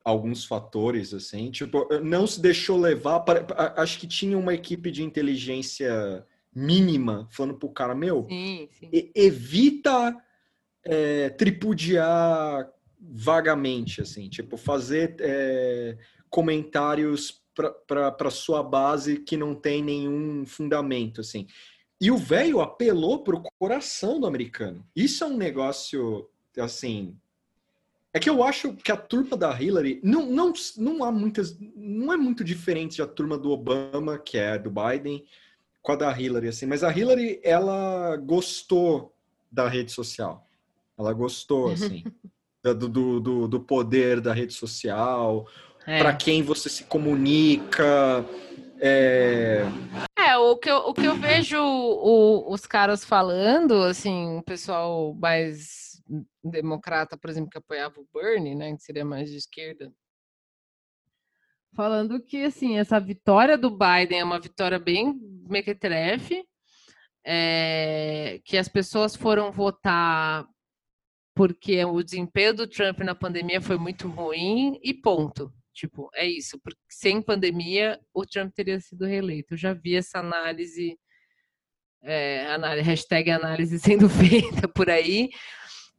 Speaker 2: alguns fatores, assim, tipo, não se deixou levar, para, acho que tinha uma equipe de inteligência mínima falando pro cara, meu, sim, sim. evita é, tripudiar vagamente, assim, tipo, fazer é, comentários para sua base que não tem nenhum fundamento, assim. E o velho apelou pro coração do americano. Isso é um negócio, assim, é que eu acho que a turma da Hillary não, não, não há muitas. Não é muito diferente da turma do Obama, que é do Biden, com a da Hillary, assim. Mas a Hillary, ela gostou da rede social. Ela gostou, assim, do, do, do, do, poder da rede social, é. para quem você se comunica. É...
Speaker 1: é, o, que eu, o que eu vejo o, os caras falando, assim, o pessoal mais democrata, por exemplo, que apoiava o Bernie, né, que seria mais de esquerda, falando que assim essa vitória do Biden é uma vitória bem mequetrefe, é, que as pessoas foram votar porque o desempenho do Trump na pandemia foi muito ruim e ponto. Tipo, é isso, porque sem pandemia o Trump teria sido reeleito. Eu já vi essa análise, é, análise hashtag análise sendo feita por aí,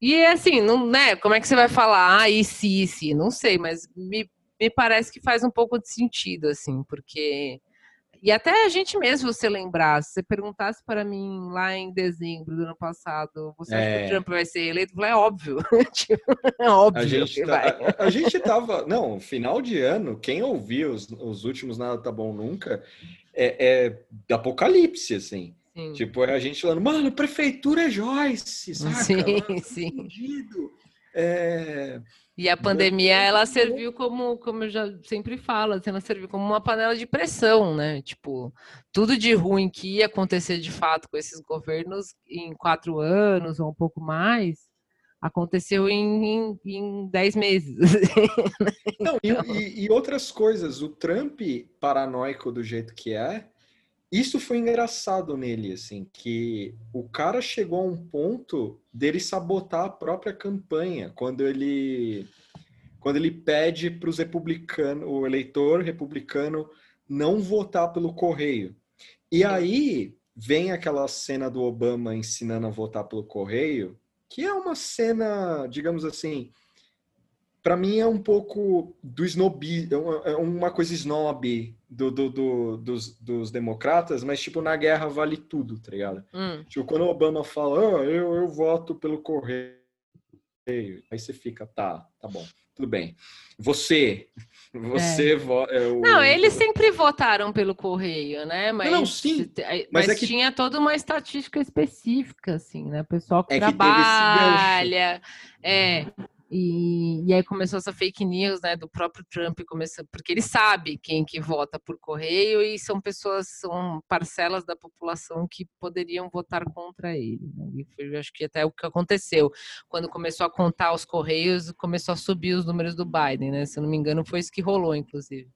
Speaker 1: e assim, não, né? Como é que você vai falar, ah, e se, se? Não sei, mas me, me parece que faz um pouco de sentido, assim, porque. E até a gente mesmo, você lembrar, se você perguntasse para mim lá em dezembro do ano passado, você acha que o é. Trump vai ser eleito? Eu falei, é óbvio. tipo, é óbvio.
Speaker 2: A gente, tá, a, a, gente tava. Não, final de ano, quem ouviu os, os últimos Nada Tá Bom Nunca, é, é apocalipse, assim. Sim. Tipo, é a gente falando, mano, prefeitura é Joyce, saca?
Speaker 1: Sim, mano, sim. É... E a pandemia, ela serviu como, como eu já sempre falo, assim, ela serviu como uma panela de pressão, né? Tipo, tudo de ruim que ia acontecer de fato com esses governos em quatro anos ou um pouco mais, aconteceu em, em, em dez meses.
Speaker 2: Não, então... e, e outras coisas. O Trump, paranoico do jeito que é, isso foi engraçado nele, assim, que o cara chegou a um ponto dele sabotar a própria campanha quando ele quando ele pede para os republicanos, o eleitor republicano não votar pelo correio. E aí vem aquela cena do Obama ensinando a votar pelo correio, que é uma cena, digamos assim, para mim é um pouco do snob, é uma é coisa snob do, do, do, dos, dos democratas, mas tipo, na guerra vale tudo, tá ligado? Hum. Tipo, quando o Obama fala, oh, eu, eu voto pelo correio, aí você fica, tá, tá bom, tudo bem. Você, você é. vota. É.
Speaker 1: Não, eles sempre votaram pelo correio, né?
Speaker 2: Mas, não, sim.
Speaker 1: Mas, mas é que... tinha toda uma estatística específica, assim, né? O pessoal que é trabalha. Que é, e, e, aí começou essa fake news, né, do próprio Trump, começou, porque ele sabe quem que vota por correio e são pessoas, são parcelas da população que poderiam votar contra ele. Né? E foi, acho que até o que aconteceu. Quando começou a contar os correios, começou a subir os números do Biden, né? Se eu não me engano, foi isso que rolou, inclusive.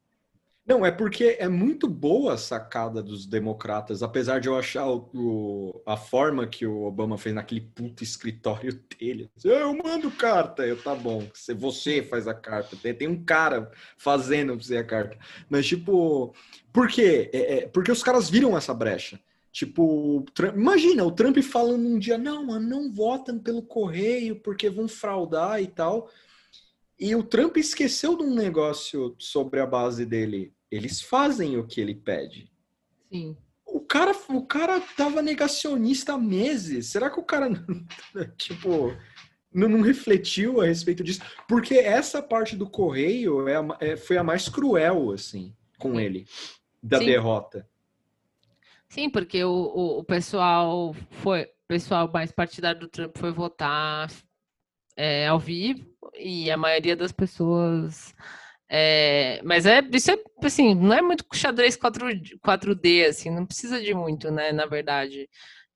Speaker 2: Não, é porque é muito boa a sacada dos democratas, apesar de eu achar o, o, a forma que o Obama fez naquele puto escritório dele. Eu mando carta, eu tá bom, você faz a carta. Tem, um cara fazendo você a carta. Mas, tipo, por quê? É, é, porque os caras viram essa brecha. Tipo, Trump, imagina o Trump falando um dia: não, mano, não votam pelo correio porque vão fraudar e tal. E o Trump esqueceu de um negócio sobre a base dele. Eles fazem o que ele pede.
Speaker 1: Sim.
Speaker 2: O cara, o cara tava negacionista há meses. Será que o cara, tipo, não, não, refletiu a respeito disso? Porque essa parte do correio é, a, é foi a mais cruel, assim, com ele, da Sim. derrota.
Speaker 1: Sim, porque o, o, o pessoal foi, o pessoal mais partidário do Trump foi votar é, ao vivo e a maioria das pessoas. É, mas é isso é assim, não é muito xadrez 4, 4D, assim, não precisa de muito, né? Na verdade.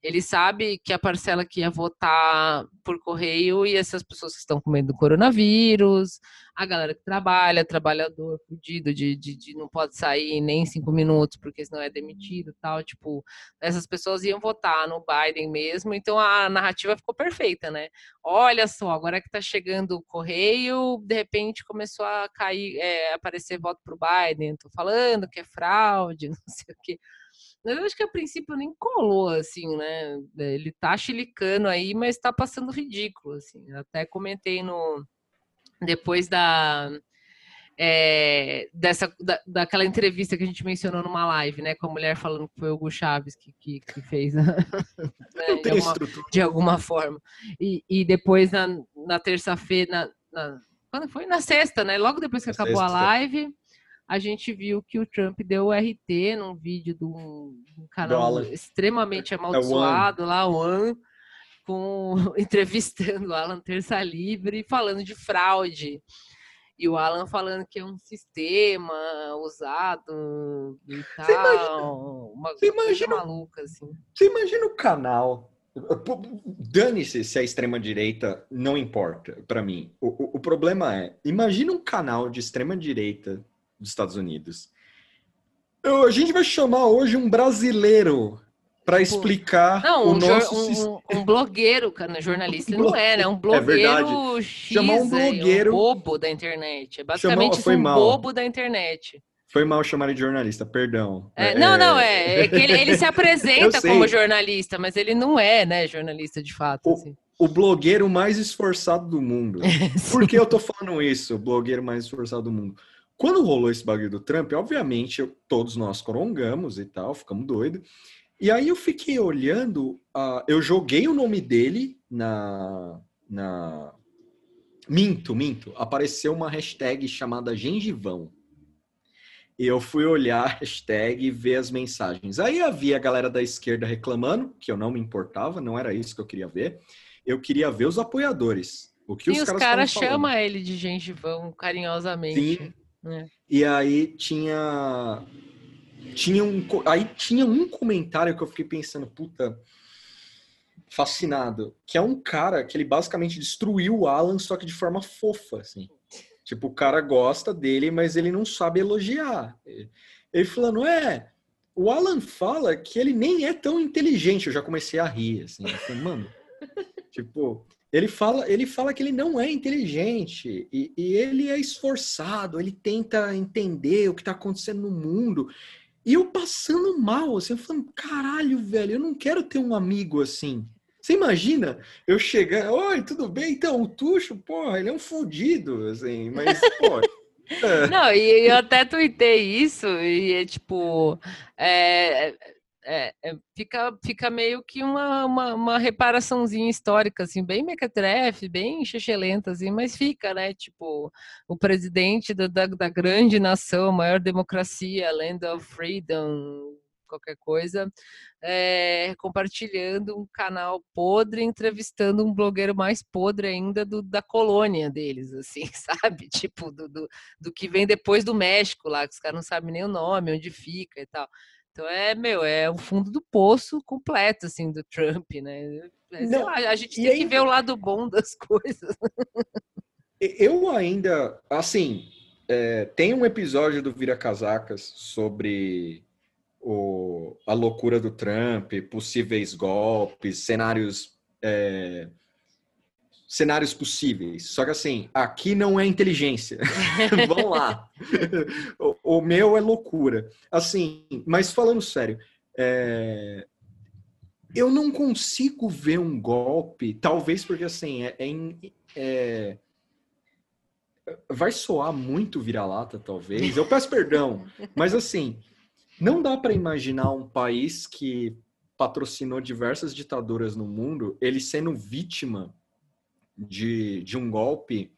Speaker 1: Ele sabe que a parcela que ia votar por correio e essas pessoas que estão com medo do coronavírus, a galera que trabalha, trabalhador fudido de, de, de, não pode sair nem cinco minutos porque senão é demitido tal, tipo, essas pessoas iam votar no Biden mesmo, então a narrativa ficou perfeita, né? Olha só, agora que tá chegando o correio, de repente começou a cair, é, aparecer voto pro Biden, tô falando que é fraude, não sei o quê. Mas eu acho que a princípio nem colou, assim, né? Ele tá chilicando aí, mas tá passando ridículo, assim. até comentei no... Depois da... É, dessa, da, daquela entrevista que a gente mencionou numa live, né, com a mulher falando que foi o Hugo Chaves que, que, que fez, né, de, alguma, de, alguma, forma. E, e depois na, na terça-feira, na, na, quando foi? Na sexta, né? Logo depois que na acabou sexta. a live, a gente viu que o Trump deu RT num vídeo de um, um canal extremamente é amaldiçoado é lá, o One, com, entrevistando o Alan Terça Livre falando de fraude. E o Alan falando que é um sistema usado e tal. Você imagina, uma você imagina, maluca, assim.
Speaker 2: Você imagina o canal. Dane-se se a extrema-direita não importa para mim. O, o, o problema é, imagina um canal de extrema-direita dos Estados Unidos. Eu, a gente vai chamar hoje um brasileiro para explicar
Speaker 1: não,
Speaker 2: o
Speaker 1: um
Speaker 2: nosso
Speaker 1: um, um, blogueiro, cara, jornalista um não é, né? Um é blogueiro
Speaker 2: é X, chamar um blogueiro,
Speaker 1: um bobo da internet. É basicamente chamar, um mal. bobo da internet.
Speaker 2: Foi mal chamar de jornalista, perdão.
Speaker 1: É, é, não, não, é, é que ele, ele se apresenta como jornalista, mas ele não é, né, jornalista de fato.
Speaker 2: O,
Speaker 1: assim.
Speaker 2: o blogueiro mais esforçado do mundo. Por que eu tô falando isso, o blogueiro mais esforçado do mundo? Quando rolou esse bagulho do Trump, obviamente eu, todos nós corongamos e tal, ficamos doidos. E aí eu fiquei olhando, uh, eu joguei o nome dele na, na. Minto, minto. Apareceu uma hashtag chamada Gengivão. E eu fui olhar a hashtag e ver as mensagens. Aí havia a galera da esquerda reclamando, que eu não me importava, não era isso que eu queria ver. Eu queria ver os apoiadores. O que
Speaker 1: e
Speaker 2: os,
Speaker 1: os caras
Speaker 2: cara
Speaker 1: chamam ele de gengivão carinhosamente.
Speaker 2: Sim, é. E aí tinha. Tinha um, aí tinha um comentário que eu fiquei pensando, puta, fascinado. Que é um cara que ele basicamente destruiu o Alan, só que de forma fofa, assim. Tipo, o cara gosta dele, mas ele não sabe elogiar. Ele falando, é, o Alan fala que ele nem é tão inteligente. Eu já comecei a rir, assim. Falei, mano, tipo, ele fala, ele fala que ele não é inteligente e, e ele é esforçado, ele tenta entender o que está acontecendo no mundo. E eu passando mal, assim, eu falando, caralho, velho, eu não quero ter um amigo assim. Você imagina eu chegar, oi, tudo bem? Então, o Tuxo, porra, ele é um fodido, assim, mas, pô.
Speaker 1: É. Não, e eu até tuitei isso, e é tipo. É, é, é, fica, fica meio que uma, uma, uma, reparaçãozinha histórica, assim, bem mequetrefe, bem xexelenta, assim, mas fica, né? Tipo, o presidente da, da, da grande nação, maior democracia, Land of Freedom, qualquer coisa, é, compartilhando um canal podre, entrevistando um blogueiro mais podre ainda do, da colônia deles, assim, sabe? Tipo, do, do, do que vem depois do México lá, que os caras não sabem nem o nome, onde fica e tal. Então é, meu, é o fundo do poço completo, assim, do Trump, né? É, Não, lá, a gente tem aí... que ver o lado bom das coisas.
Speaker 2: Eu ainda, assim, é, tem um episódio do Vira Casacas sobre o, a loucura do Trump, possíveis golpes, cenários é, cenários possíveis. Só que assim, aqui não é inteligência. Vamos lá. o, o, meu é loucura. Assim, mas falando sério, é... eu não consigo ver um golpe, talvez porque assim, é, é, é... vai soar muito vira-lata, talvez. Eu peço perdão, mas assim, não dá para imaginar um país que patrocinou diversas ditaduras no mundo, ele sendo vítima de, de um golpe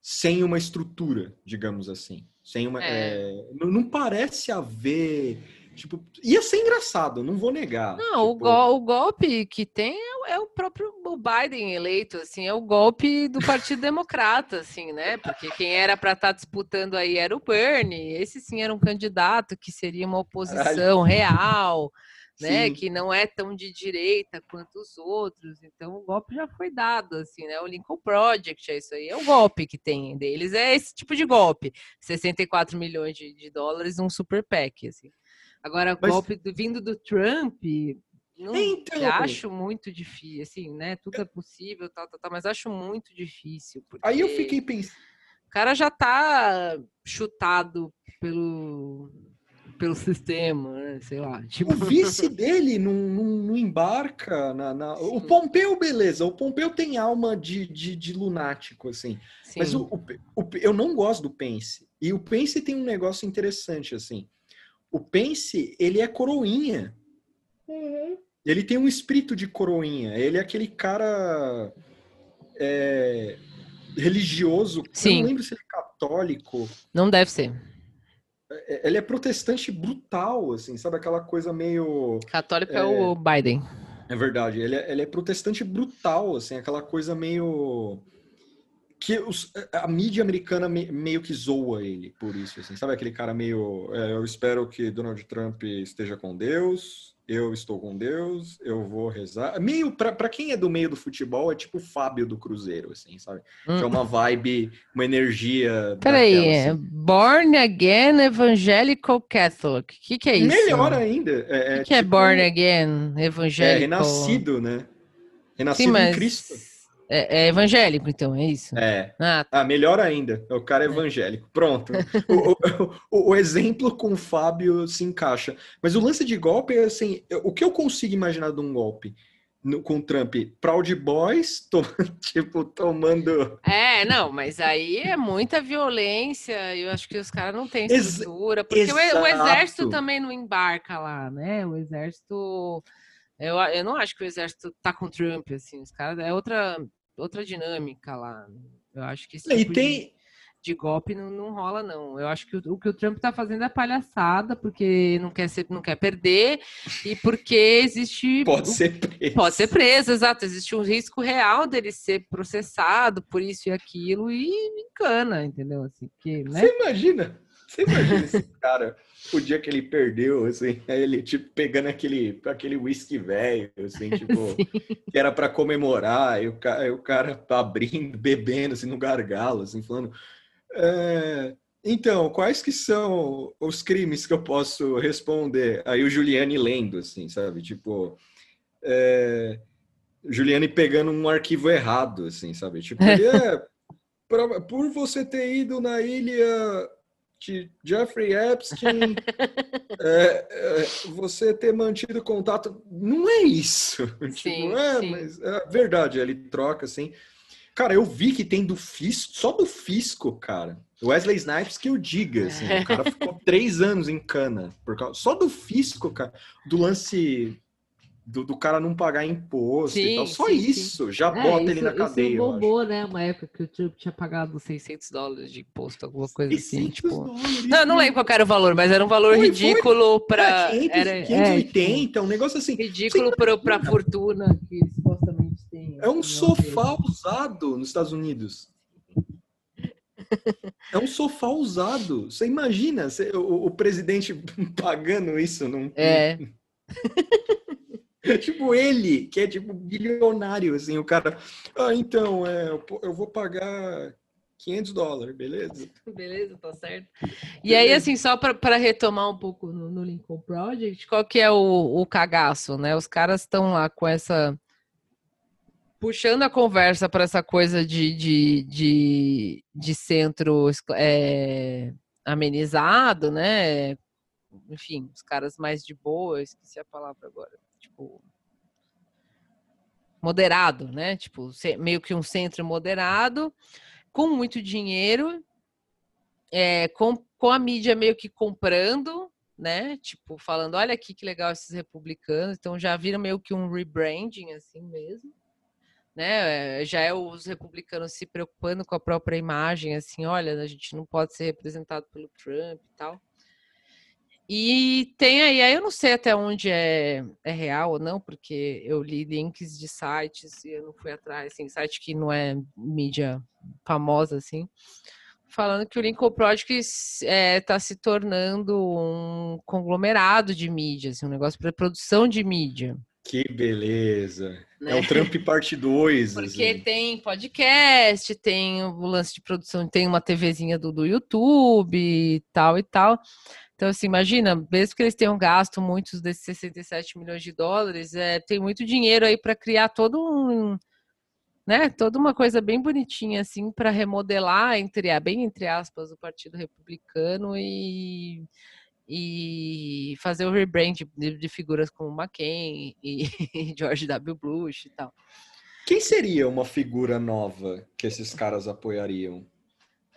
Speaker 2: sem uma estrutura, digamos assim. Sem uma, é. É, não, não, parece haver. Tipo, ia ser engraçado, não vou negar.
Speaker 1: Não, tipo... o, go o, golpe que tem é, é, o próprio Biden eleito, assim, é o golpe do Partido Democrata, assim, né? Porque quem era para estar tá disputando aí era o Bernie, esse sim era um candidato que seria uma oposição Caralho. real né? Sim. Que não é tão de direita quanto os outros. Então o golpe já foi dado, assim, né? O Lincoln Project é isso aí, é o golpe que tem deles, é esse tipo de golpe. 64 milhões de, de dólares num super PAC, assim. Agora, Mas... golpe do, vindo do Trump, não então, acho muito difícil, assim, né? Tudo é possível, tal, tal, tal, mas acho muito difícil.
Speaker 2: Aí eu fiquei pensando.
Speaker 1: O cara já tá chutado pelo pelo sistema, né? sei lá.
Speaker 2: Tipo... O vice dele não, não, não embarca na, na... O Pompeu, beleza. O Pompeu tem alma de, de, de lunático, assim. Sim. Mas o, o, o, eu não gosto do Pence. E o Pence tem um negócio interessante, assim. O Pence, ele é coroinha. Uhum. Ele tem um espírito de coroinha. Ele é aquele cara é, religioso. Sim. Eu não lembro se ele é católico.
Speaker 1: Não deve ser.
Speaker 2: É, ele é protestante brutal, assim, sabe? Aquela coisa meio.
Speaker 1: Católico é, é o Biden.
Speaker 2: É verdade. Ele é, ele é protestante brutal, assim, aquela coisa meio. Que os, a mídia americana me, meio que zoa ele por isso, assim, sabe? Aquele cara meio. É, eu espero que Donald Trump esteja com Deus, eu estou com Deus, eu vou rezar. Meio, para quem é do meio do futebol, é tipo o Fábio do Cruzeiro, assim, sabe? Hum. Que é uma vibe, uma energia.
Speaker 1: Peraí, assim. Born Again Evangelical Catholic. O que, que é isso?
Speaker 2: Melhor ainda.
Speaker 1: É, o que, que é tipo, é Born Again Evangelical? É
Speaker 2: renascido, né? Renascido Sim, mas... em Cristo.
Speaker 1: É, é, evangélico, então, é isso?
Speaker 2: É. Ah, tá. ah melhor ainda. O cara é evangélico. Pronto. o, o, o, exemplo com o Fábio se encaixa. Mas o lance de golpe é assim: o que eu consigo imaginar de um golpe no, com o Trump? Proud Boys, to, tipo, tomando.
Speaker 1: É, não, mas aí é muita violência. Eu acho que os caras não têm estrutura. Porque o, o exército também não embarca lá, né? O exército. Eu, eu não acho que o exército tá com Trump, assim, os caras é outra, outra dinâmica lá. Eu acho que esse tipo tem... de, de, golpe não, não rola, não. Eu acho que o, o, que o Trump tá fazendo é palhaçada, porque não quer, ser, não quer perder e porque existe.
Speaker 2: Pode ser preso.
Speaker 1: Pode ser preso, exato. Existe um risco real dele ser processado por isso e aquilo e encana, entendeu? Assim, que, né?
Speaker 2: Você imagina? Você imagina esse cara, o dia que ele perdeu, assim, ele, tipo, pegando aquele, aquele whisky velho, assim, tipo, que era para comemorar, e o, cara, o cara abrindo, bebendo, assim, no gargalo, assim, falando. É, então, quais que são os crimes que eu posso responder? Aí o Juliane lendo, assim, sabe? Tipo, é, Juliane pegando um arquivo errado, assim, sabe? Tipo, ele é, pra, por você ter ido na ilha de Jeffrey Epstein, é, é, você ter mantido contato. Não é isso. Tipo, sim, tipo, é, sim. mas é verdade, ele troca assim. Cara, eu vi que tem do Fisco, só do Fisco, cara. Wesley Snipes que eu diga, assim, o cara ficou três anos em cana. Por causa, só do Fisco, cara. Do lance do, do, cara não pagar imposto sim, e tal. Só sim, isso sim. já é, bota isso, ele na cadeia. Isso
Speaker 1: bombou, né? Uma época que o Trump tinha pagado 600 dólares de imposto, alguma coisa assim. Tipo... Dólares, não, eu não lembro qual era o valor, mas era um valor foi, ridículo para.
Speaker 2: É, era, 580, é, um negócio assim.
Speaker 1: Ridículo para a fortuna que supostamente tem.
Speaker 2: É um sofá usado nos Estados Unidos. É um sofá usado. Você imagina você, o, o, presidente pagando isso num.
Speaker 1: É.
Speaker 2: tipo ele, que é tipo bilionário, assim, o cara, ah, então, é, eu vou pagar 500 dólares, beleza?
Speaker 1: Beleza, tá certo. E beleza. aí, assim, só para retomar um pouco no, no, Lincoln Project, qual que é o, o cagaço, né? Os caras estão lá com essa... Puxando a conversa para essa coisa de, de, de, de centro é, amenizado, né? Enfim, os caras mais de boa, esqueci a palavra agora tipo moderado, né? Tipo, meio que um centro moderado, com muito dinheiro, é, com, com a mídia meio que comprando, né? Tipo, falando, olha aqui que legal esses republicanos. Então já viram meio que um rebranding assim mesmo. Né? Já é os republicanos se preocupando com a própria imagem, assim, olha, a gente não pode ser representado pelo Trump e tal. E tem aí, aí eu não sei até onde é, é real ou não, porque eu li links de sites e eu não fui atrás, assim, site que não é mídia famosa, assim, falando que o Lincoln Project está é, tá se tornando um conglomerado de mídias, assim, um negócio para produção de mídia.
Speaker 2: Que beleza. Né? É o Trump parte 2.
Speaker 1: Porque assim. tem podcast, tem o lance de produção, tem uma TVzinha do, do YouTube e tal e tal. Então, assim, imagina, mesmo que eles tenham gasto muitos desses 67 milhões de dólares, é, tem muito dinheiro aí para criar todo um, né, toda uma coisa bem bonitinha assim para remodelar entre bem entre aspas o Partido Republicano e e fazer o rebrand de, de, figuras como McCain e George W. Bush e tal.
Speaker 2: Quem seria uma figura nova que esses caras apoiariam?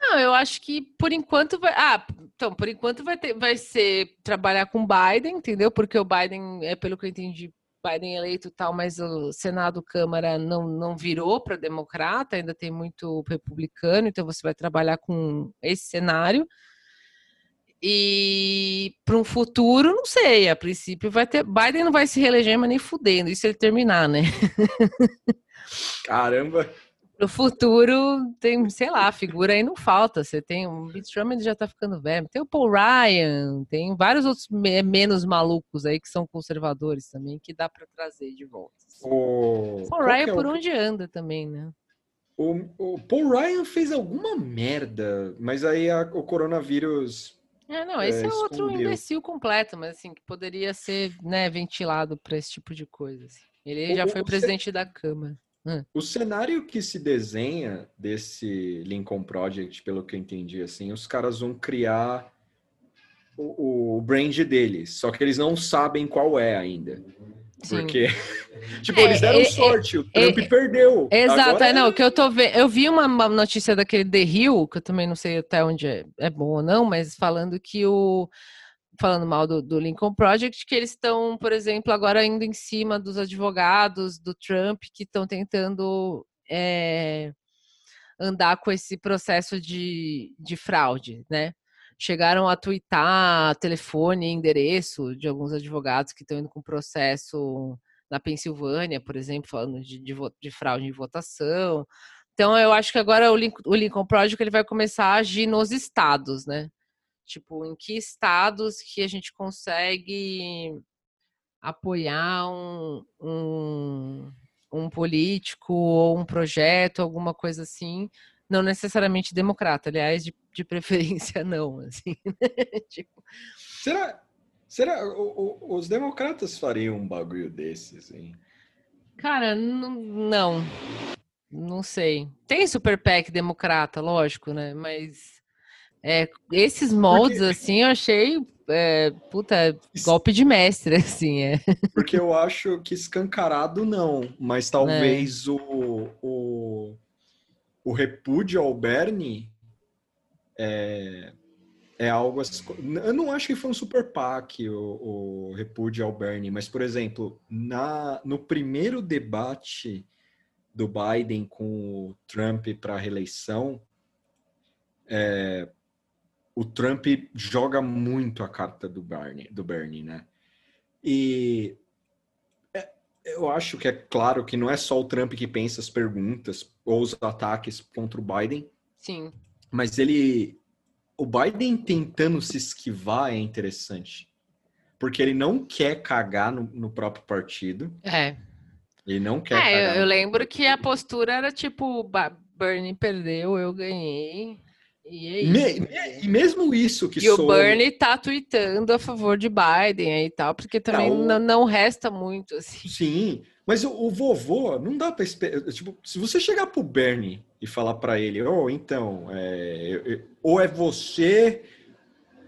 Speaker 1: Não, eu acho que por enquanto vai. Ah, então, por enquanto vai, ter, vai ser trabalhar com Biden, entendeu? Porque o Biden, é pelo que eu entendi, Biden eleito tal, mas o Senado, Câmara não, não virou para democrata, ainda tem muito republicano, então você vai trabalhar com esse cenário. E para um futuro, não sei, a princípio vai ter. Biden não vai se reeleger, mas nem fudendo, isso ele terminar, né?
Speaker 2: Caramba!
Speaker 1: No futuro, tem, sei lá, figura aí não falta. Você tem o Romney já tá ficando velho, tem o Paul Ryan, tem vários outros me menos malucos aí que são conservadores também, que dá para trazer de volta. O Paul Ryan é por o... onde anda também, né?
Speaker 2: O, o, Paul Ryan fez alguma merda, mas aí a, o coronavírus
Speaker 1: é, não, esse é, é outro imbecil completo, mas assim, que poderia ser né, ventilado para esse tipo de coisa. Assim. Ele o, já foi presidente da Câmara.
Speaker 2: Hum. O cenário que se desenha desse Lincoln Project, pelo que eu entendi, assim, os caras vão criar o, o brand deles, só que eles não sabem qual é ainda. Porque, tipo, é, eles deram é, é sorte, é, o Trump é, perdeu.
Speaker 1: Exato, Agora... não, que eu tô vendo. Eu vi uma, uma, notícia daquele The Hill, que eu também não sei até onde é, é bom ou não, mas falando que o. Falando mal do, do Lincoln Project, que eles estão, por exemplo, agora indo em cima dos advogados do Trump que estão tentando é, andar com esse processo de, de fraude, né? chegaram a twittar telefone e endereço de alguns advogados que estão indo com processo na Pensilvânia, por exemplo, falando de, de, de fraude em votação. Então, eu acho que agora o, Lincoln, o Lincoln Project ele vai começar a agir nos estados, né? Tipo, em que estados que a gente consegue apoiar um, um, um político ou um projeto, alguma coisa assim, não necessariamente democrata, aliás, de, de preferência não, assim. Né?
Speaker 2: tipo... Será, será o, o, os democratas fariam um bagulho desses, hein?
Speaker 1: Cara, não, não sei. Tem super PAC democrata, lógico, né? Mas é, esses moldes, Porque... assim, eu achei é, puta, golpe de mestre, assim, é.
Speaker 2: Porque eu acho que escancarado não, mas talvez é. o, o o repúdio ao Bernie é, é algo. Eu não acho que foi um super PAC o, o repúdio ao Bernie, mas, por exemplo, na, no primeiro debate do Biden com o Trump para a reeleição, é, o Trump joga muito a carta do Bernie, do Bernie, né? E eu acho que é claro que não é só o Trump que pensa as perguntas ou os ataques contra o Biden.
Speaker 1: Sim.
Speaker 2: Mas ele. O Biden tentando se esquivar é interessante. Porque ele não quer cagar no, no próprio partido.
Speaker 1: É.
Speaker 2: Ele não quer.
Speaker 1: É, eu, eu lembro que a postura era tipo: Bernie perdeu, eu ganhei. E, é
Speaker 2: me, me, e mesmo isso que
Speaker 1: E sou... o Bernie tá tweetando a favor de Biden e tal, porque também não, não resta muito, assim.
Speaker 2: Sim, mas o, o vovô, não dá pra esperar... Tipo, se você chegar pro Bernie e falar para ele, oh, então, é, ou é você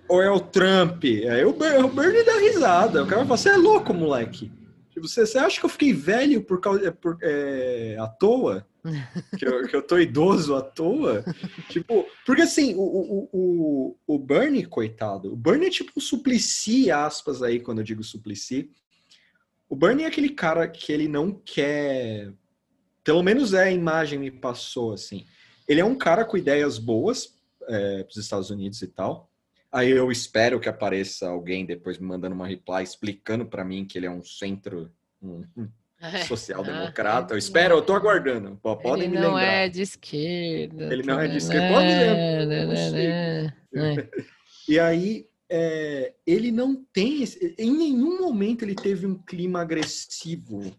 Speaker 2: ou é o Trump, aí o, o Bernie dá risada. O cara vai falar, você é louco, moleque. Você, você acha que eu fiquei velho por causa, por, é, à toa? que, eu, que eu tô idoso à toa. tipo, porque assim, o, o, o, o Bernie, coitado, o Bernie é tipo um suplici, aspas aí, quando eu digo suplici. O Bernie é aquele cara que ele não quer. Pelo menos é a imagem me passou assim. Ele é um cara com ideias boas é, para os Estados Unidos e tal. Aí eu espero que apareça alguém depois me mandando uma reply explicando para mim que ele é um centro, um, social-democrata. Eu espero, eu tô aguardando. Podem
Speaker 1: ele
Speaker 2: me
Speaker 1: não
Speaker 2: lembrar.
Speaker 1: é de esquerda.
Speaker 2: Ele não é de
Speaker 1: né,
Speaker 2: esquerda. Pode me lembrar. não
Speaker 1: né,
Speaker 2: sei.
Speaker 1: né, né.
Speaker 2: E aí, é, ele não tem. em nenhum momento ele teve um clima agressivo.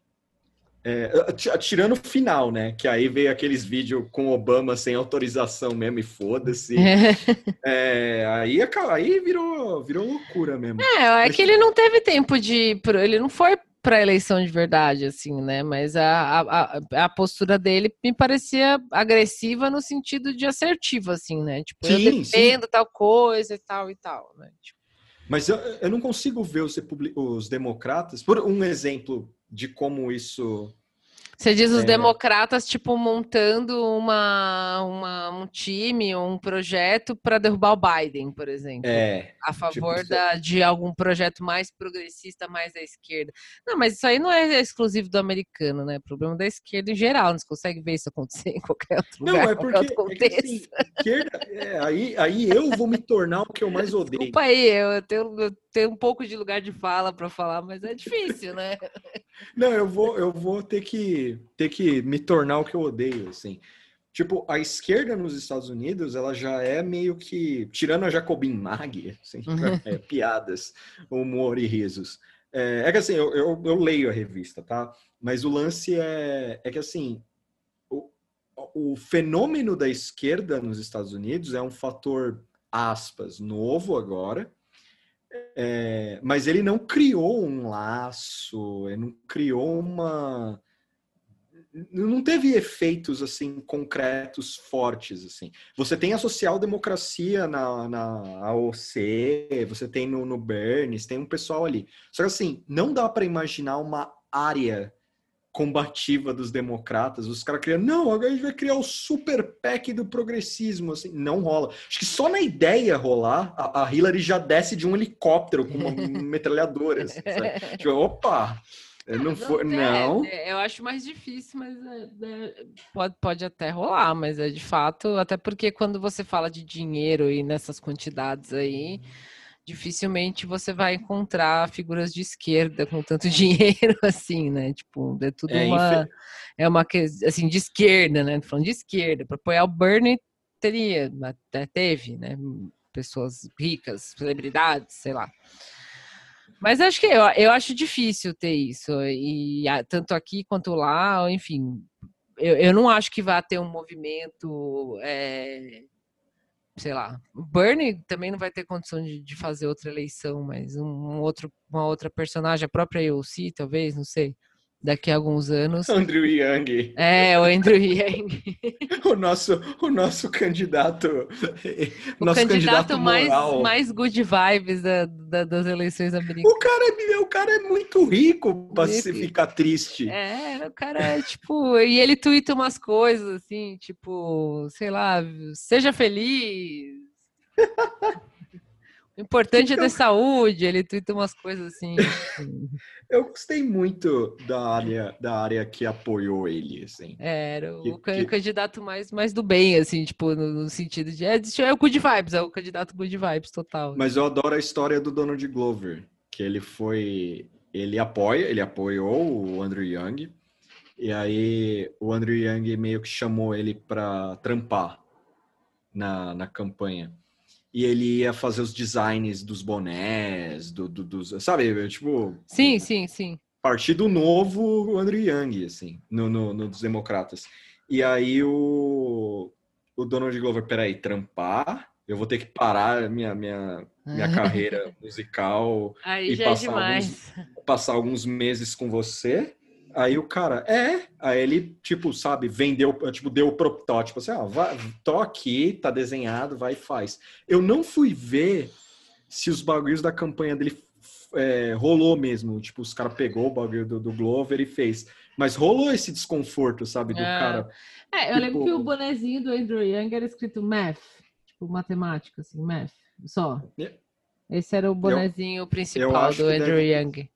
Speaker 2: É, ti- tirando o final, né? Que aí veio aqueles vídeos com Obama sem autorização mesmo e foda-se. É, aí, aca- aí virou, virou loucura mesmo.
Speaker 1: É, é que ele não teve tempo de. Ele não foi para eleição de verdade, assim, né? Mas a, a, a- postura dele me parecia agressiva no sentido de assertiva, assim, né? Tipo, eu
Speaker 2: Sim, sim.
Speaker 1: defendo tal coisa e tal e tal, né? Tipo,
Speaker 2: Mas eu, eu não consigo ver os, os democratas, por um exemplo de como isso.
Speaker 1: Você diz os
Speaker 2: É.
Speaker 1: democratas, tipo, montando uma, uma, um time, um projeto para derrubar o Biden, por exemplo.
Speaker 2: É,
Speaker 1: a favor
Speaker 2: isso
Speaker 1: da, de algum projeto mais progressista, mais à esquerda. Não, mas isso aí não é exclusivo do americano, né? É problema da esquerda em geral. Não se consegue ver isso acontecer em qualquer outro
Speaker 2: Não,
Speaker 1: lugar,
Speaker 2: é
Speaker 1: qualquer
Speaker 2: porque
Speaker 1: outro
Speaker 2: é que,
Speaker 1: contexto.
Speaker 2: assim, esquerda, é, aí, aí eu vou me tornar o que eu mais odeio.
Speaker 1: Desculpa aí, eu tenho, eu tenho um pouco de lugar de fala para falar, mas é difícil, né?
Speaker 2: Não, eu vou, eu vou ter que ter que me tornar o que eu odeio, assim. Tipo, a esquerda nos Estados Unidos, ela já é meio que, tirando a Jacobin Mag, assim, é, piadas, humor e risos. É, é que assim, eu, eu, eu leio a revista, tá? Mas o lance é, é que assim, o, o fenômeno da esquerda nos Estados Unidos é um fator, aspas, novo agora, é, mas ele não criou um laço, ele não criou uma. Não teve efeitos assim concretos fortes assim. Você tem a social-democracia na, na AOC, você tem no, no Bernes, tem um pessoal ali. Só que assim, não dá para imaginar uma área combativa dos democratas, os caras criando, não, agora a gente vai criar o super PEC do progressismo, assim, não rola. Acho que só na ideia rolar, a, a Hillary já desce de um helicóptero com uma metralhadora. Assim, tipo, opa, não foi, não.
Speaker 1: É, é, eu acho mais difícil, mas é, é, pode, pode até rolar, mas é de fato, até porque quando você fala de dinheiro e nessas quantidades aí, dificilmente você vai encontrar figuras de esquerda com tanto dinheiro assim, né? Tipo, é tudo
Speaker 2: É,
Speaker 1: uma é uma assim de esquerda, né? Tô Falando de esquerda, para apoiar o Bernie teria, até teve, né? Pessoas ricas, celebridades, sei lá. Mas acho que eu, eu acho difícil ter isso, e tanto aqui quanto lá, enfim, eu, eu não acho que vá ter um movimento, é, sei lá, Bernie também não vai ter condição de, de fazer outra eleição, mas um, um outro, uma outra personagem, a própria EOC, talvez, não sei, daqui a alguns anos.
Speaker 2: Andrew Yang,
Speaker 1: É, o Andrew Yang,
Speaker 2: o nosso, o nosso candidato,
Speaker 1: o
Speaker 2: nosso
Speaker 1: candidato, mais,
Speaker 2: moral.
Speaker 1: mais good vibes da- da- das eleições americanas.
Speaker 2: O cara, é, o cara é muito rico para se ficar triste.
Speaker 1: É, o cara é tipo. E ele tuita umas coisas assim, tipo, sei lá, seja feliz. O importante é ter saúde. Ele tuita umas coisas assim.
Speaker 2: Eu gostei muito da área, da área que apoiou ele, assim.
Speaker 1: Era o
Speaker 2: Que-
Speaker 1: ca-
Speaker 2: que-
Speaker 1: candidato mais, mais do bem, assim, tipo, no, no sentido de. É, é o good vibes, é o candidato good vibes total.
Speaker 2: Mas eu adoro a história do Donald Glover, que ele foi, ele apoia, ele apoiou o Andrew Yang, e aí o Andrew Yang meio que chamou ele para trampar na, na campanha. E ele ia fazer os designs dos bonés, do, do- dos, sabe, tipo,
Speaker 1: Sim, sim, sim.
Speaker 2: Partido Novo, o Andrew Yang, assim, no, no, no dos democratas. E aí o, o Donald Glover, peraí, trampar? Eu vou ter que parar minha, minha, minha carreira musical,
Speaker 1: Aí
Speaker 2: E
Speaker 1: é
Speaker 2: passar
Speaker 1: demais.
Speaker 2: passar alguns meses com você. Aí o cara, é. Aí ele, tipo, sabe, vendeu, tipo, deu o protótipo, assim, ó, vai, tô aqui, tá desenhado, vai e faz. Eu não fui ver se os bagulhos da campanha dele é, rolou mesmo. Tipo, os caras pegou o bagulho do, do Glover e fez. Mas rolou esse desconforto, sabe, do
Speaker 1: Ah.
Speaker 2: cara.
Speaker 1: É, eu lembro
Speaker 2: Tipo-
Speaker 1: que o bonezinho do Andrew Yang era escrito math, tipo matemática, assim, math, só.
Speaker 2: É.
Speaker 1: Esse era o bonezinho principal
Speaker 2: acho
Speaker 1: do Andrew
Speaker 2: deve-
Speaker 1: Yang.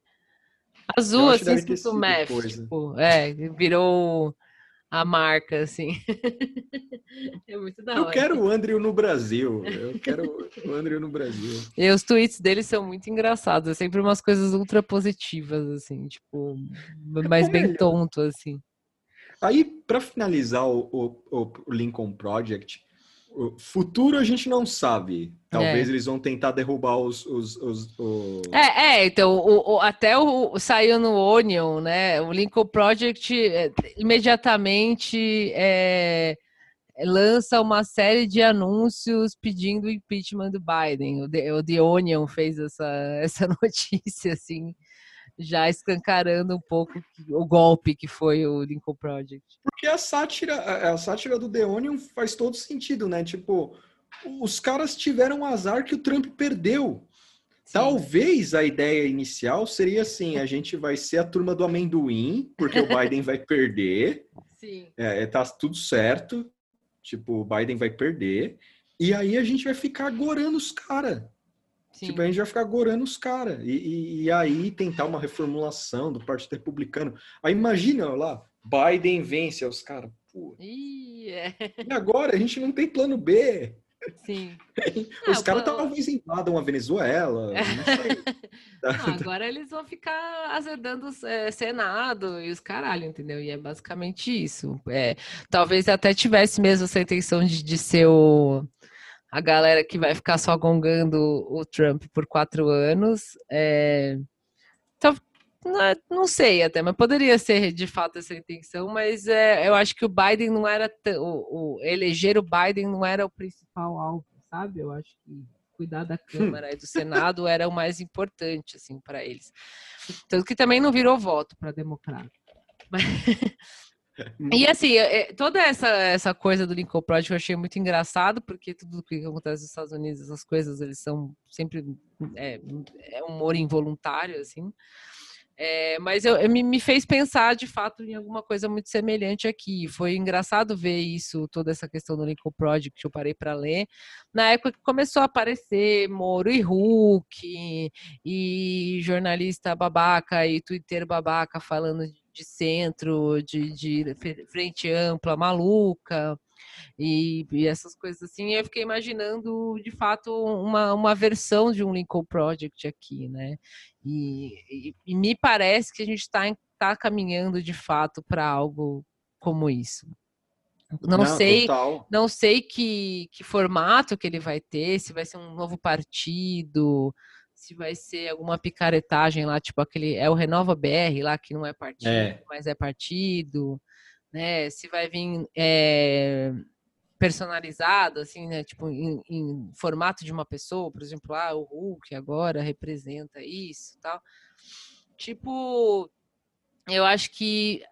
Speaker 1: Azul,
Speaker 2: eu que
Speaker 1: assim, math,
Speaker 2: coisa.
Speaker 1: tipo, é, virou a marca, assim. é muito da hora.
Speaker 2: Eu quero o Andrew no Brasil. Eu quero o Andrew no Brasil.
Speaker 1: E os tweets dele são muito engraçados. É sempre umas coisas ultra positivas, assim, tipo, mas bem tonto, assim.
Speaker 2: Aí, para finalizar o, o, o Lincoln Project, futuro a gente não sabe. Talvez é. eles vão tentar derrubar os. os, os, os...
Speaker 1: É, é, então, o, o, até o, saiu no Onion, né? O Lincoln Project é, imediatamente é, lança uma série de anúncios pedindo o impeachment do Biden. O The, o The Onion fez essa, essa notícia, assim já escancarando um pouco o golpe que foi o Lincoln Project.
Speaker 2: Porque a sátira, a sátira do The Onion faz todo sentido, né? Tipo, os caras tiveram azar que o Trump perdeu. Sim. Talvez a ideia inicial seria assim: a gente vai ser a turma do amendoim, porque o Biden vai perder. Sim. É, é, tá tudo certo. Tipo, o Biden vai perder. E aí a gente vai ficar agorando os caras. Sim. Tipo, a gente vai ficar gorando os caras. E, e, e, aí tentar uma reformulação do Partido Republicano. Aí imagina lá, Biden vence os caras.
Speaker 1: É.
Speaker 2: E agora? A gente não tem plano
Speaker 1: B. Sim.
Speaker 2: Os caras talvez invadam a Venezuela.
Speaker 1: Não, agora eles vão ficar azedando o é, Senado e os caralho, entendeu? E é basicamente isso. É, talvez até tivesse mesmo essa intenção de, de ser o a galera que vai ficar só gongando o Trump por quatro anos. É... Então, não sei até, mas poderia ser de fato essa intenção, mas é, eu acho que o Biden não era o, o, eleger o Biden não era o principal alvo, sabe? Eu acho que cuidar da Câmara e do Senado era o mais importante assim para eles. Tanto que também não virou voto para democrata. Mas, e assim, é, toda essa, essa coisa do Lincoln Project eu achei muito engraçado, porque tudo que acontece nos Estados Unidos, essas coisas, eles são sempre é, é humor involuntário, assim. É, mas eu, eu me, me, fez pensar de fato em alguma coisa muito semelhante aqui. Foi engraçado ver isso, toda essa questão do Lincoln Project, eu parei para ler. Na época que começou a aparecer Moro e Hulk, e jornalista babaca e Twitter babaca falando de centro, de, de frente ampla, maluca, e, e, essas coisas assim. Eu fiquei imaginando, de fato, uma, uma versão de um Lincoln Project aqui, né? E, e, e me parece que a gente está tá caminhando, de fato, para algo como isso. Não, não, sei, total. não sei que, que formato que ele vai ter, se vai ser um novo partido, se vai ser alguma picaretagem lá, tipo aquele é o Renova BR lá que não é partido, é. mas é partido, né? Se vai vir é, personalizado, assim, né? Tipo em, em, formato de uma pessoa, por exemplo, ah, o Hulk agora representa isso, tal. Tipo, eu acho que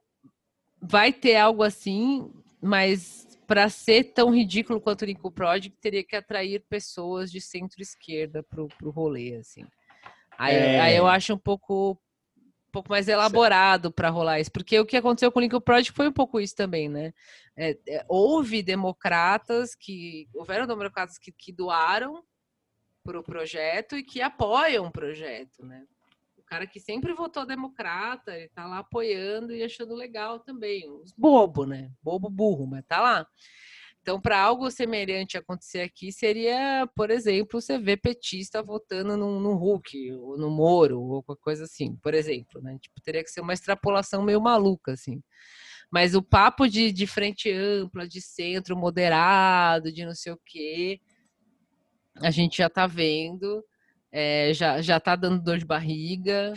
Speaker 1: vai ter algo assim, mas para ser tão ridículo quanto o Lincoln Project, teria que atrair pessoas de centro-esquerda pro, pro rolê, assim. Aí, é... aí eu acho um pouco, um pouco mais elaborado para rolar isso, porque o que aconteceu com o Lincoln Project foi um pouco isso também, né? É, é, houve democratas que, houveram democratas que, que doaram para o projeto e que apoiam o projeto, né? Cara que sempre votou democrata, ele tá lá apoiando e achando legal também. Uns bobo, né? Bobo burro, mas tá lá. Então, para algo semelhante acontecer aqui, seria, por exemplo, você ver petista votando no, no Hulk, ou no Moro, ou qualquer coisa assim, por exemplo, né? Tipo, teria que ser uma extrapolação meio maluca, assim. Mas o papo de, de frente ampla, de centro moderado, de não sei o quê, a gente já tá vendo é, já, já tá dando dor de barriga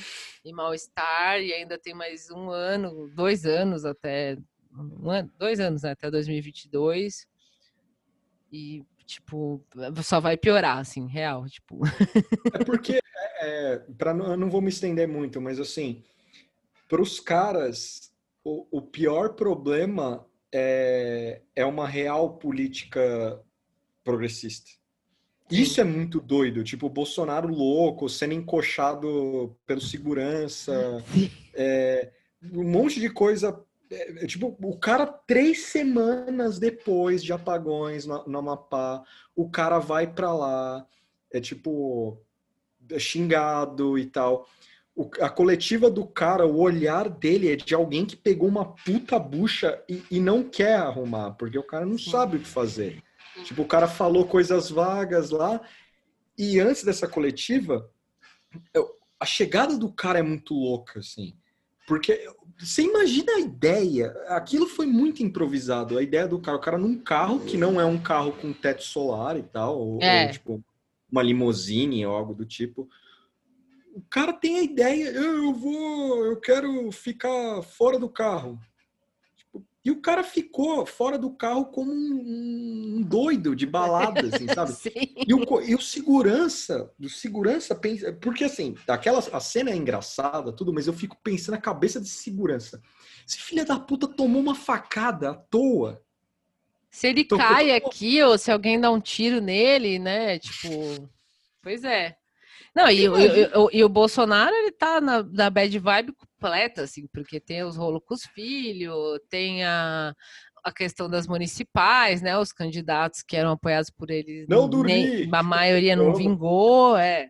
Speaker 1: e mal-estar, e ainda tem mais um ano, dois anos até. Um ano, dois anos né, até 2022. E, tipo, só vai piorar, assim, real, tipo.
Speaker 2: É porque, é, é não, eu não vou me estender muito, mas assim, para os caras, o, o pior problema é, é uma real política progressista. Isso é muito doido, tipo, o Bolsonaro louco, sendo encoxado pelo segurança, é, um monte de coisa. É, é, tipo, o cara, três semanas depois de apagões no, no Amapá, o cara vai para lá, é tipo, é xingado e tal. o, a coletiva do cara, o olhar dele é de alguém que pegou uma puta bucha e, e não quer arrumar, porque o cara não sabe o que fazer. Tipo, o cara falou coisas vagas lá, e antes dessa coletiva, eu, a chegada do cara é muito louca, assim. Porque você imagina a ideia, aquilo foi muito improvisado, a ideia do cara, o cara num carro que não é um carro com teto solar e tal, ou, é. ou tipo uma limousine ou algo do tipo o cara tem a ideia, eu vou, eu quero ficar fora do carro. E o cara ficou fora do carro como um, um doido de balada, assim, sabe? e, o, e o segurança, do segurança pensa, porque assim, aquela a cena é engraçada, tudo, mas eu fico pensando na cabeça de segurança. Esse filho da puta tomou uma facada à toa.
Speaker 1: Se ele Tô, cai aqui, ou se alguém dá um tiro nele, né? Tipo, pois é. Não, e, e, e, o Bolsonaro, ele tá na, na bad vibe completa, assim, porque tem os rolos com os filhos, tem a, a questão das municipais, né? Os candidatos que eram apoiados por ele,
Speaker 2: não nem,
Speaker 1: a maioria não vingou, é.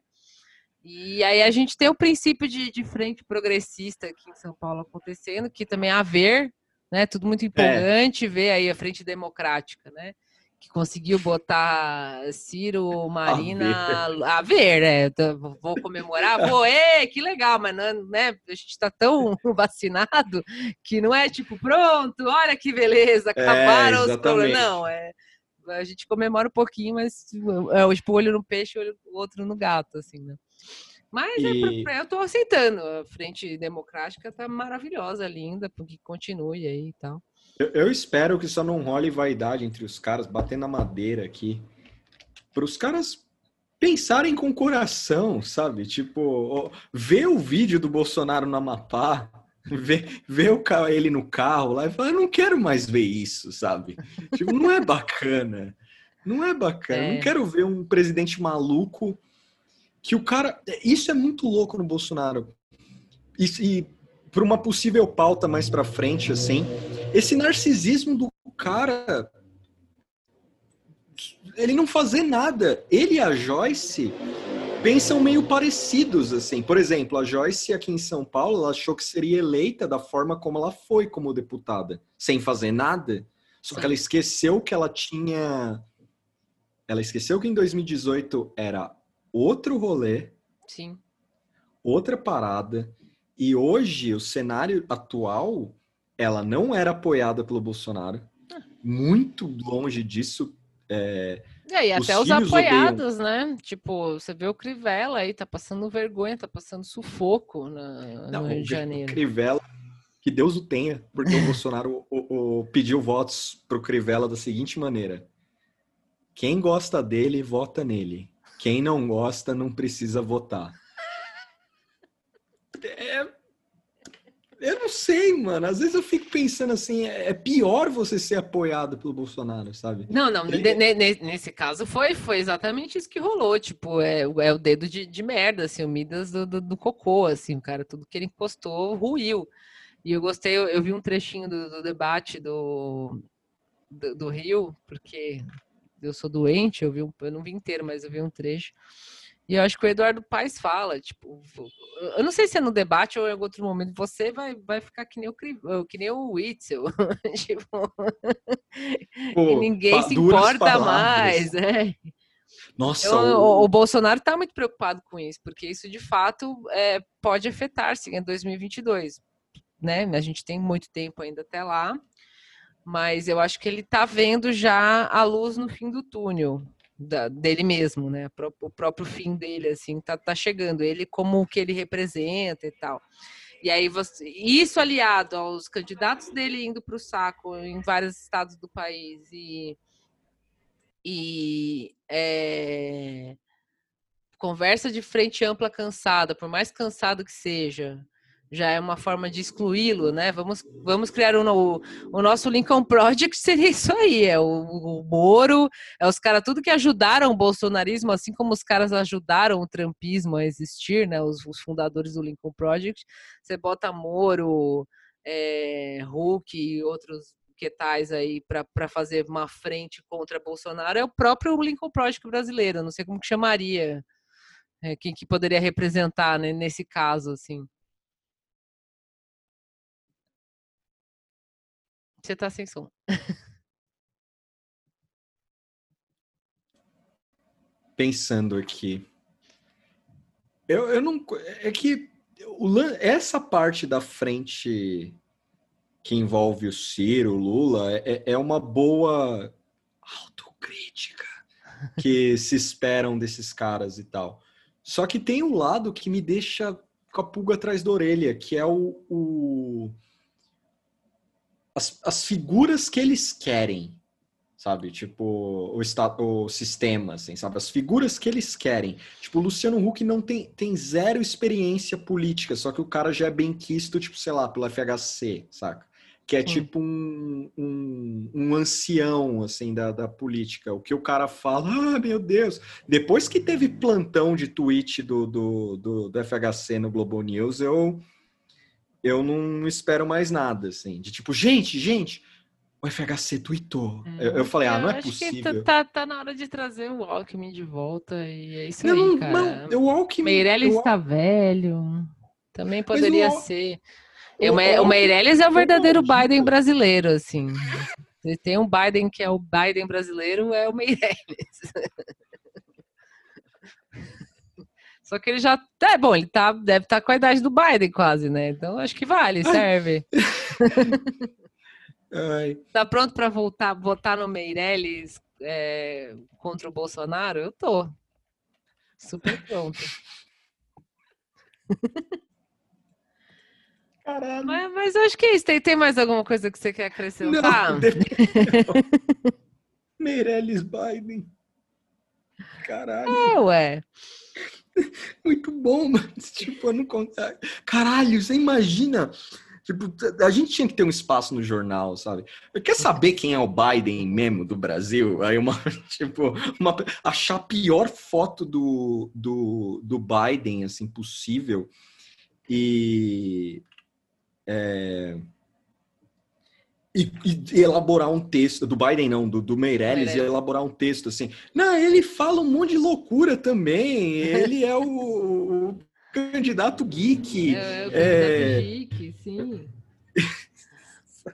Speaker 1: E aí a gente tem o princípio de, de frente progressista aqui em São Paulo acontecendo, que também é a ver, né? Tudo muito é. empolgante é. ver aí a frente democrática, né? Que conseguiu botar Ciro, Marina a ver, né? Vou comemorar, vou, é, que legal, mas não, né? A gente está tão vacinado que não é tipo, pronto, olha que beleza, é, acabaram é, os problemas. Não, é. A gente comemora um pouquinho, mas é tipo, olho no peixe, o outro no gato, assim, né? Mas é e... é, eu estou aceitando. A frente democrática tá maravilhosa, linda, porque continue aí e tal.
Speaker 2: Eu, eu, espero que só não role vaidade entre os caras, batendo na madeira aqui. Para os caras pensarem com o coração, sabe? Tipo, ver o vídeo do Bolsonaro no Amapá, ver, ver o, ele no carro lá e falar, eu não quero mais ver isso, sabe? Tipo, não é bacana. Não é bacana. É. Não quero ver um presidente maluco que o cara. Isso é muito louco no Bolsonaro. E, e para uma possível pauta mais para frente, assim, esse narcisismo do cara, ele não fazer nada. Ele e a Joyce pensam meio parecidos, assim. Por exemplo, a Joyce aqui em São Paulo, ela achou que seria eleita da forma como ela foi como deputada, sem fazer nada. Só que ela esqueceu que ela tinha. Ela esqueceu que em 2018 era outro rolê.
Speaker 1: Sim.
Speaker 2: Outra parada. E hoje, o cenário atual, ela não era apoiada pelo Bolsonaro. Muito longe disso. É,
Speaker 1: é, e até os, os apoiados, odeiam. né? Tipo, você vê o Crivella aí, tá passando vergonha, tá passando sufoco na, não, no Rio de Janeiro.
Speaker 2: Crivella, que Deus o tenha, porque o Bolsonaro o, o, pediu votos pro Crivella da seguinte maneira: quem gosta dele, vota nele. Quem não gosta, não precisa votar. É... Eu não sei, mano. Às vezes eu fico pensando assim, é, é pior você ser apoiado pelo Bolsonaro, sabe?
Speaker 1: Não, não. Ele... Nesse caso foi, foi exatamente isso que rolou. Tipo, é, é o dedo de, de merda, assim, o Midas do, do, do, cocô, assim, o cara, tudo que ele encostou ruiu. E eu gostei, eu, eu vi um trechinho do, do debate do, do, do, Rio, porque eu sou doente, eu vi um, eu não vi inteiro, mas eu vi um trecho. E eu acho que o Eduardo Paes fala, tipo, eu não sei se é no debate ou em outro momento, você vai, vai ficar que nem o, que nem o Witzel. tipo, Pô, ninguém se importa palavras. mais, né?
Speaker 2: Nossa,
Speaker 1: então, o... o... Bolsonaro está muito preocupado com isso, porque isso de fato é, pode afetar-se em 2022. Né? A gente tem muito tempo ainda até lá, mas eu acho que ele está vendo já a luz no fim do túnel da, dele mesmo, né? O próprio fim dele, assim, tá, tá chegando. Ele como o que ele representa e tal. E aí você, isso aliado aos candidatos dele indo para o saco em vários estados do país e, e é, conversa de frente ampla cansada, por mais cansado que seja, já é uma forma de excluí-lo, né? Vamos, vamos criar um, o, o nosso Lincoln Project seria isso aí, é o, o Moro, é os caras tudo que ajudaram o bolsonarismo, assim como os caras ajudaram o trumpismo a existir, né? Os, os fundadores do Lincoln Project. Você bota Moro, é, Hulk e outros que tais aí para fazer uma frente contra Bolsonaro é o próprio Lincoln Project brasileiro, não sei como que chamaria É, quem que poderia representar né, nesse caso, assim? Você tá sem som.
Speaker 2: Pensando aqui. Eu, eu não. É que o, essa parte da frente que envolve o Ciro, o Lula, é, é uma boa autocrítica que se esperam desses caras e tal. Só que tem um lado que me deixa com a pulga atrás da orelha, que é o, o as, as figuras que eles querem, sabe? Tipo, o, o sistema, assim, sabe? As figuras que eles querem. Tipo, o Luciano Huck não tem, tem zero experiência política, só que o cara já é bem quisto, tipo, sei lá, pelo FHC, saca? que é Sim. tipo um, um, um, ancião assim da, da política. O que o cara fala, ah, meu Deus. Depois que teve plantão de tweet do, do, do, do FHC no Globo News, eu, eu não espero mais nada, assim. De tipo, gente, gente, o FHC tweetou. É, eu, eu, falei, ah, não é possível.
Speaker 1: Tá, tá, na hora de trazer o Alckmin de volta e é isso não, aí, cara. Não,
Speaker 2: o Alckmin...
Speaker 1: Meirelles está velho. Também poderia o... ser. O, o Meirelles é o verdadeiro Biden brasileiro, assim. Se tem um Biden que é o Biden brasileiro, é o Meirelles. Só que ele já. É bom, ele tá, deve estar tá com a idade do Biden quase, né? Então acho que vale, serve. Ai. Tá pronto para voltar, votar no Meirelles é, contra o Bolsonaro? Eu tô. Super pronto.
Speaker 2: Caralho.
Speaker 1: Mas, mas acho que é isso. Tem, tem mais alguma coisa que você quer acrescentar? Não,
Speaker 2: Meirelles Biden. Caralho.
Speaker 1: É, ué.
Speaker 2: Muito bom, mas tipo, eu não Caralho, você imagina. Tipo, a gente tinha que ter um espaço no jornal, sabe? Quer saber quem é o Biden mesmo do Brasil? Aí uma, tipo, uma, achar a pior foto do, do, do Biden, assim, possível. E é, e, e, elaborar um texto, do Biden não, do, do Meirelles, e elaborar um texto assim. Não, ele fala um monte de loucura também, ele é o, o candidato geek.
Speaker 1: É, é o candidato é... geek, sim.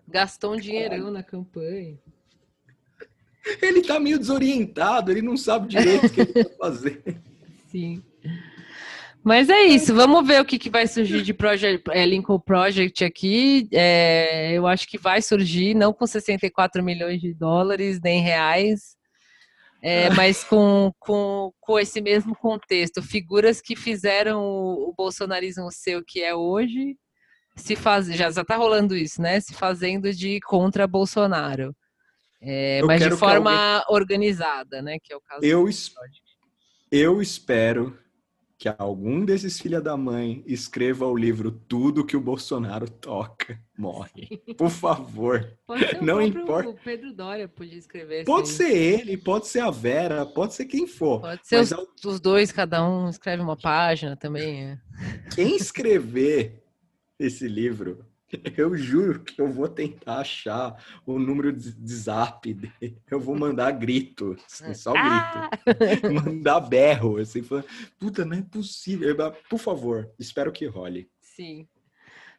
Speaker 1: Gastou um dinheirão na campanha.
Speaker 2: Ele tá meio desorientado, ele não sabe direito o que ele vai fazer.
Speaker 1: Sim. Mas é isso, vamos ver o que, que vai surgir de Project, é, Lincoln Project aqui. É, eu acho que vai surgir, não com 64 milhões de dólares, nem reais, é, mas com, com, com esse mesmo contexto. Figuras que fizeram o, o bolsonarismo ser o que é hoje, se faz, já está rolando isso, né? Se fazendo de contra Bolsonaro. É, mas de forma alguém... organizada, né? Que é o caso
Speaker 2: eu, eu espero que algum desses filha da mãe escreva o livro Tudo que o Bolsonaro toca morre. Por favor. não importa. O
Speaker 1: Pedro Dória podia escrever.
Speaker 2: Pode ser ele, pode ser a Vera, pode ser quem for.
Speaker 1: Pode ser os, os, dois, cada um escreve uma página também. É.
Speaker 2: Quem escrever esse livro Eu juro que eu vou tentar achar o número de zap dele. Eu vou mandar grito, assim, só ah! grito. mandar berro, assim, falando, puta, não é possível. Por favor, espero que role.
Speaker 1: Sim.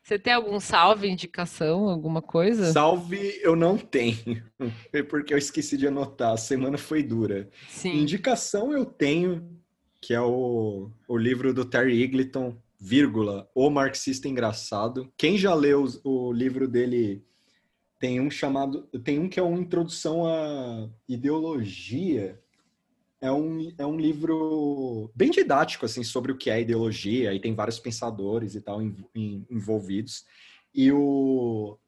Speaker 1: Você tem algum salve, indicação, alguma coisa?
Speaker 2: Salve eu não tenho, porque eu esqueci de anotar. A semana foi dura.
Speaker 1: Sim.
Speaker 2: Indicação eu tenho, que é o, o livro do Terry Eagleton, vírgula, O Marxista Engraçado. Quem já leu o livro dele tem um chamado, tem um que é uma introdução à ideologia. É um, é um livro bem didático assim sobre o que é ideologia e tem vários pensadores e tal envolvidos. E o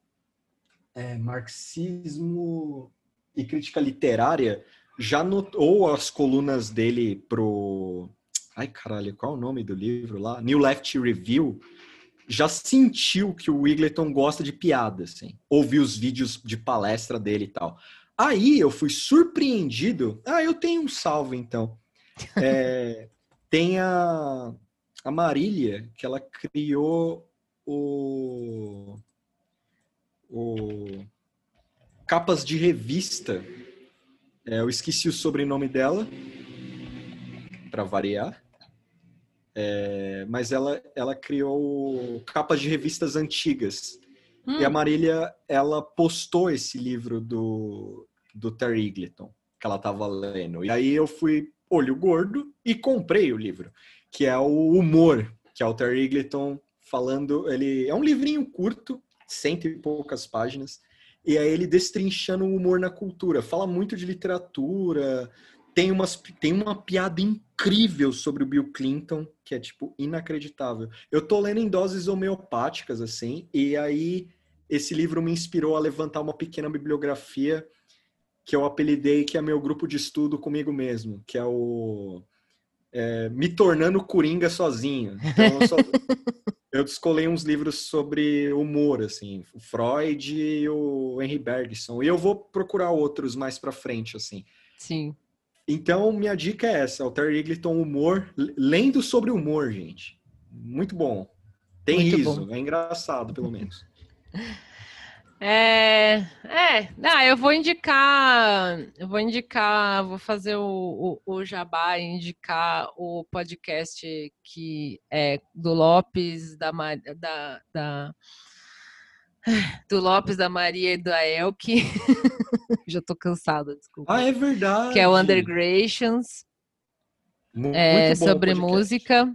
Speaker 2: é, marxismo e crítica literária já notou as colunas dele pro Ai, caralho, qual é o nome do livro lá? New Left Review. Já sentiu que o Wigleton gosta de piada, assim. Ouvi os vídeos de palestra dele e tal. Aí eu fui surpreendido. Ah, eu tenho um salve, então. É, tem a, a Marília, que ela criou o, o capas de revista. É, eu esqueci o sobrenome dela, para variar. É, mas ela, ela criou capas de revistas antigas. Hum. E a Marília, ela postou esse livro do, do Terry Eagleton, que ela estava lendo. E aí eu fui olho gordo e comprei o livro, que é o Humor, que é o Terry Eagleton falando... Ele é um livrinho curto, cento e poucas páginas, e aí ele destrinchando o humor na cultura. Fala muito de literatura, tem, umas, tem uma piada incrível sobre o Bill Clinton, que é, tipo, inacreditável. Eu tô lendo em doses homeopáticas, assim, e aí esse livro me inspirou a levantar uma pequena bibliografia que eu apelidei que é meu grupo de estudo comigo mesmo, que é o é, Me Tornando Coringa Sozinho. Então, eu, só, eu descolei uns livros sobre humor, assim, o Freud e o Henry Bergson, e eu vou procurar outros mais para frente, assim.
Speaker 1: Sim.
Speaker 2: Então, minha dica é essa, o Terry Eagleton Humor, lendo sobre humor, gente. Muito bom. Tem Muito riso, bom. é engraçado, pelo menos.
Speaker 1: É, é, ah, eu vou indicar, eu vou indicar, vou fazer o, o, o jabá e indicar o podcast que é do Lopes, da, da, da do Lopes, da Maria e da Elke. Já tô cansada, desculpa.
Speaker 2: Ah, é verdade.
Speaker 1: Que é o Undergrations. Muito é, sobre música.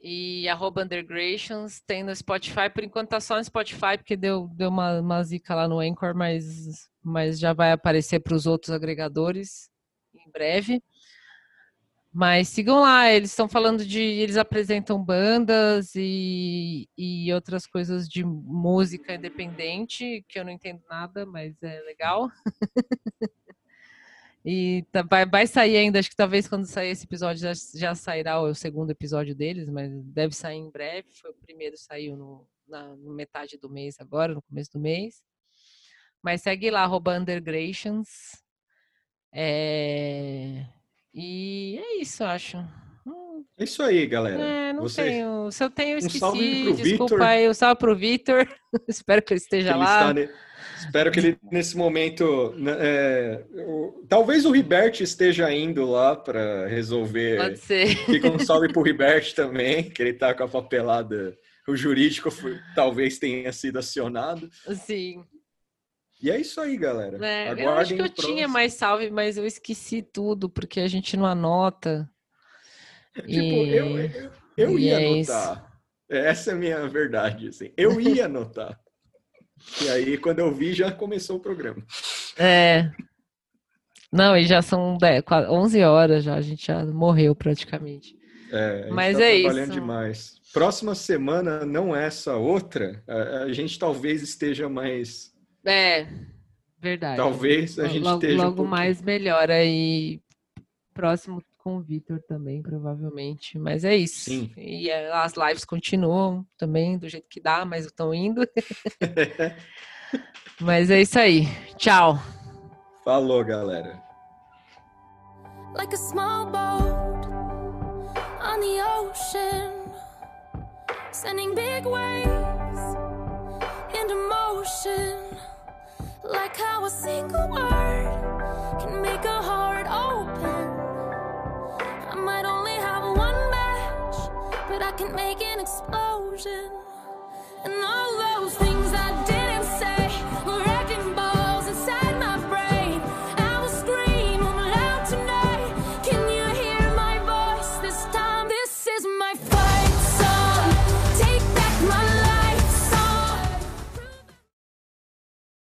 Speaker 1: E arroba Undergrations tem no Spotify. Por enquanto tá só no Spotify, porque deu, deu uma, uma zica lá no Anchor, mas, mas já vai aparecer para os outros agregadores em breve. Mas sigam lá, eles estão falando de. Eles apresentam bandas e, e outras coisas de música independente, que eu não entendo nada, mas é legal. e tá, vai, vai sair ainda, acho que talvez quando sair esse episódio já, já sairá o segundo episódio deles, mas deve sair em breve. Foi o primeiro, saiu no, na metade do mês agora, no começo do mês. Mas segue lá, arroba Undergrations. É e é isso, acho.
Speaker 2: É isso aí, galera.
Speaker 1: É, não Você... tenho. Se eu tenho, eu esqueci. Um Desculpa aí, um salve pro Vitor. Espero que ele esteja que lá.
Speaker 2: ne... Espero que ele, nesse momento. Né, é... o... Talvez o Ribert esteja indo lá para resolver.
Speaker 1: Pode ser.
Speaker 2: Fica um salve pro Ribert também, que ele tá com a papelada. O jurídico foi... talvez tenha sido acionado.
Speaker 1: Sim.
Speaker 2: E é isso aí, galera.
Speaker 1: É, eu acho que eu tinha mais salve, mas eu esqueci tudo, porque a gente não anota.
Speaker 2: Tipo, e... eu, eu, eu ia é anotar. Isso. Essa é a minha verdade, assim. Eu ia anotar. e aí, quando eu vi, já começou o programa.
Speaker 1: É. Não, e já são 10, 11 horas já, a gente já morreu praticamente.
Speaker 2: É, Mas tá é trabalhando isso. demais. Próxima semana, não essa outra, a, a gente talvez esteja mais
Speaker 1: é, verdade.
Speaker 2: Talvez a gente
Speaker 1: logo,
Speaker 2: esteja.
Speaker 1: Logo um mais melhor aí. Próximo com o Vitor também, provavelmente. Mas é isso.
Speaker 2: Sim.
Speaker 1: E é, as lives continuam também, do jeito que dá, mas estão indo. mas é isso aí. Tchau.
Speaker 2: Falou, galera.
Speaker 5: Like a small boat on the ocean, sending big waves into motion. Like how a single word can make a heart open. I might only have one match, but I can make an explosion. And all those.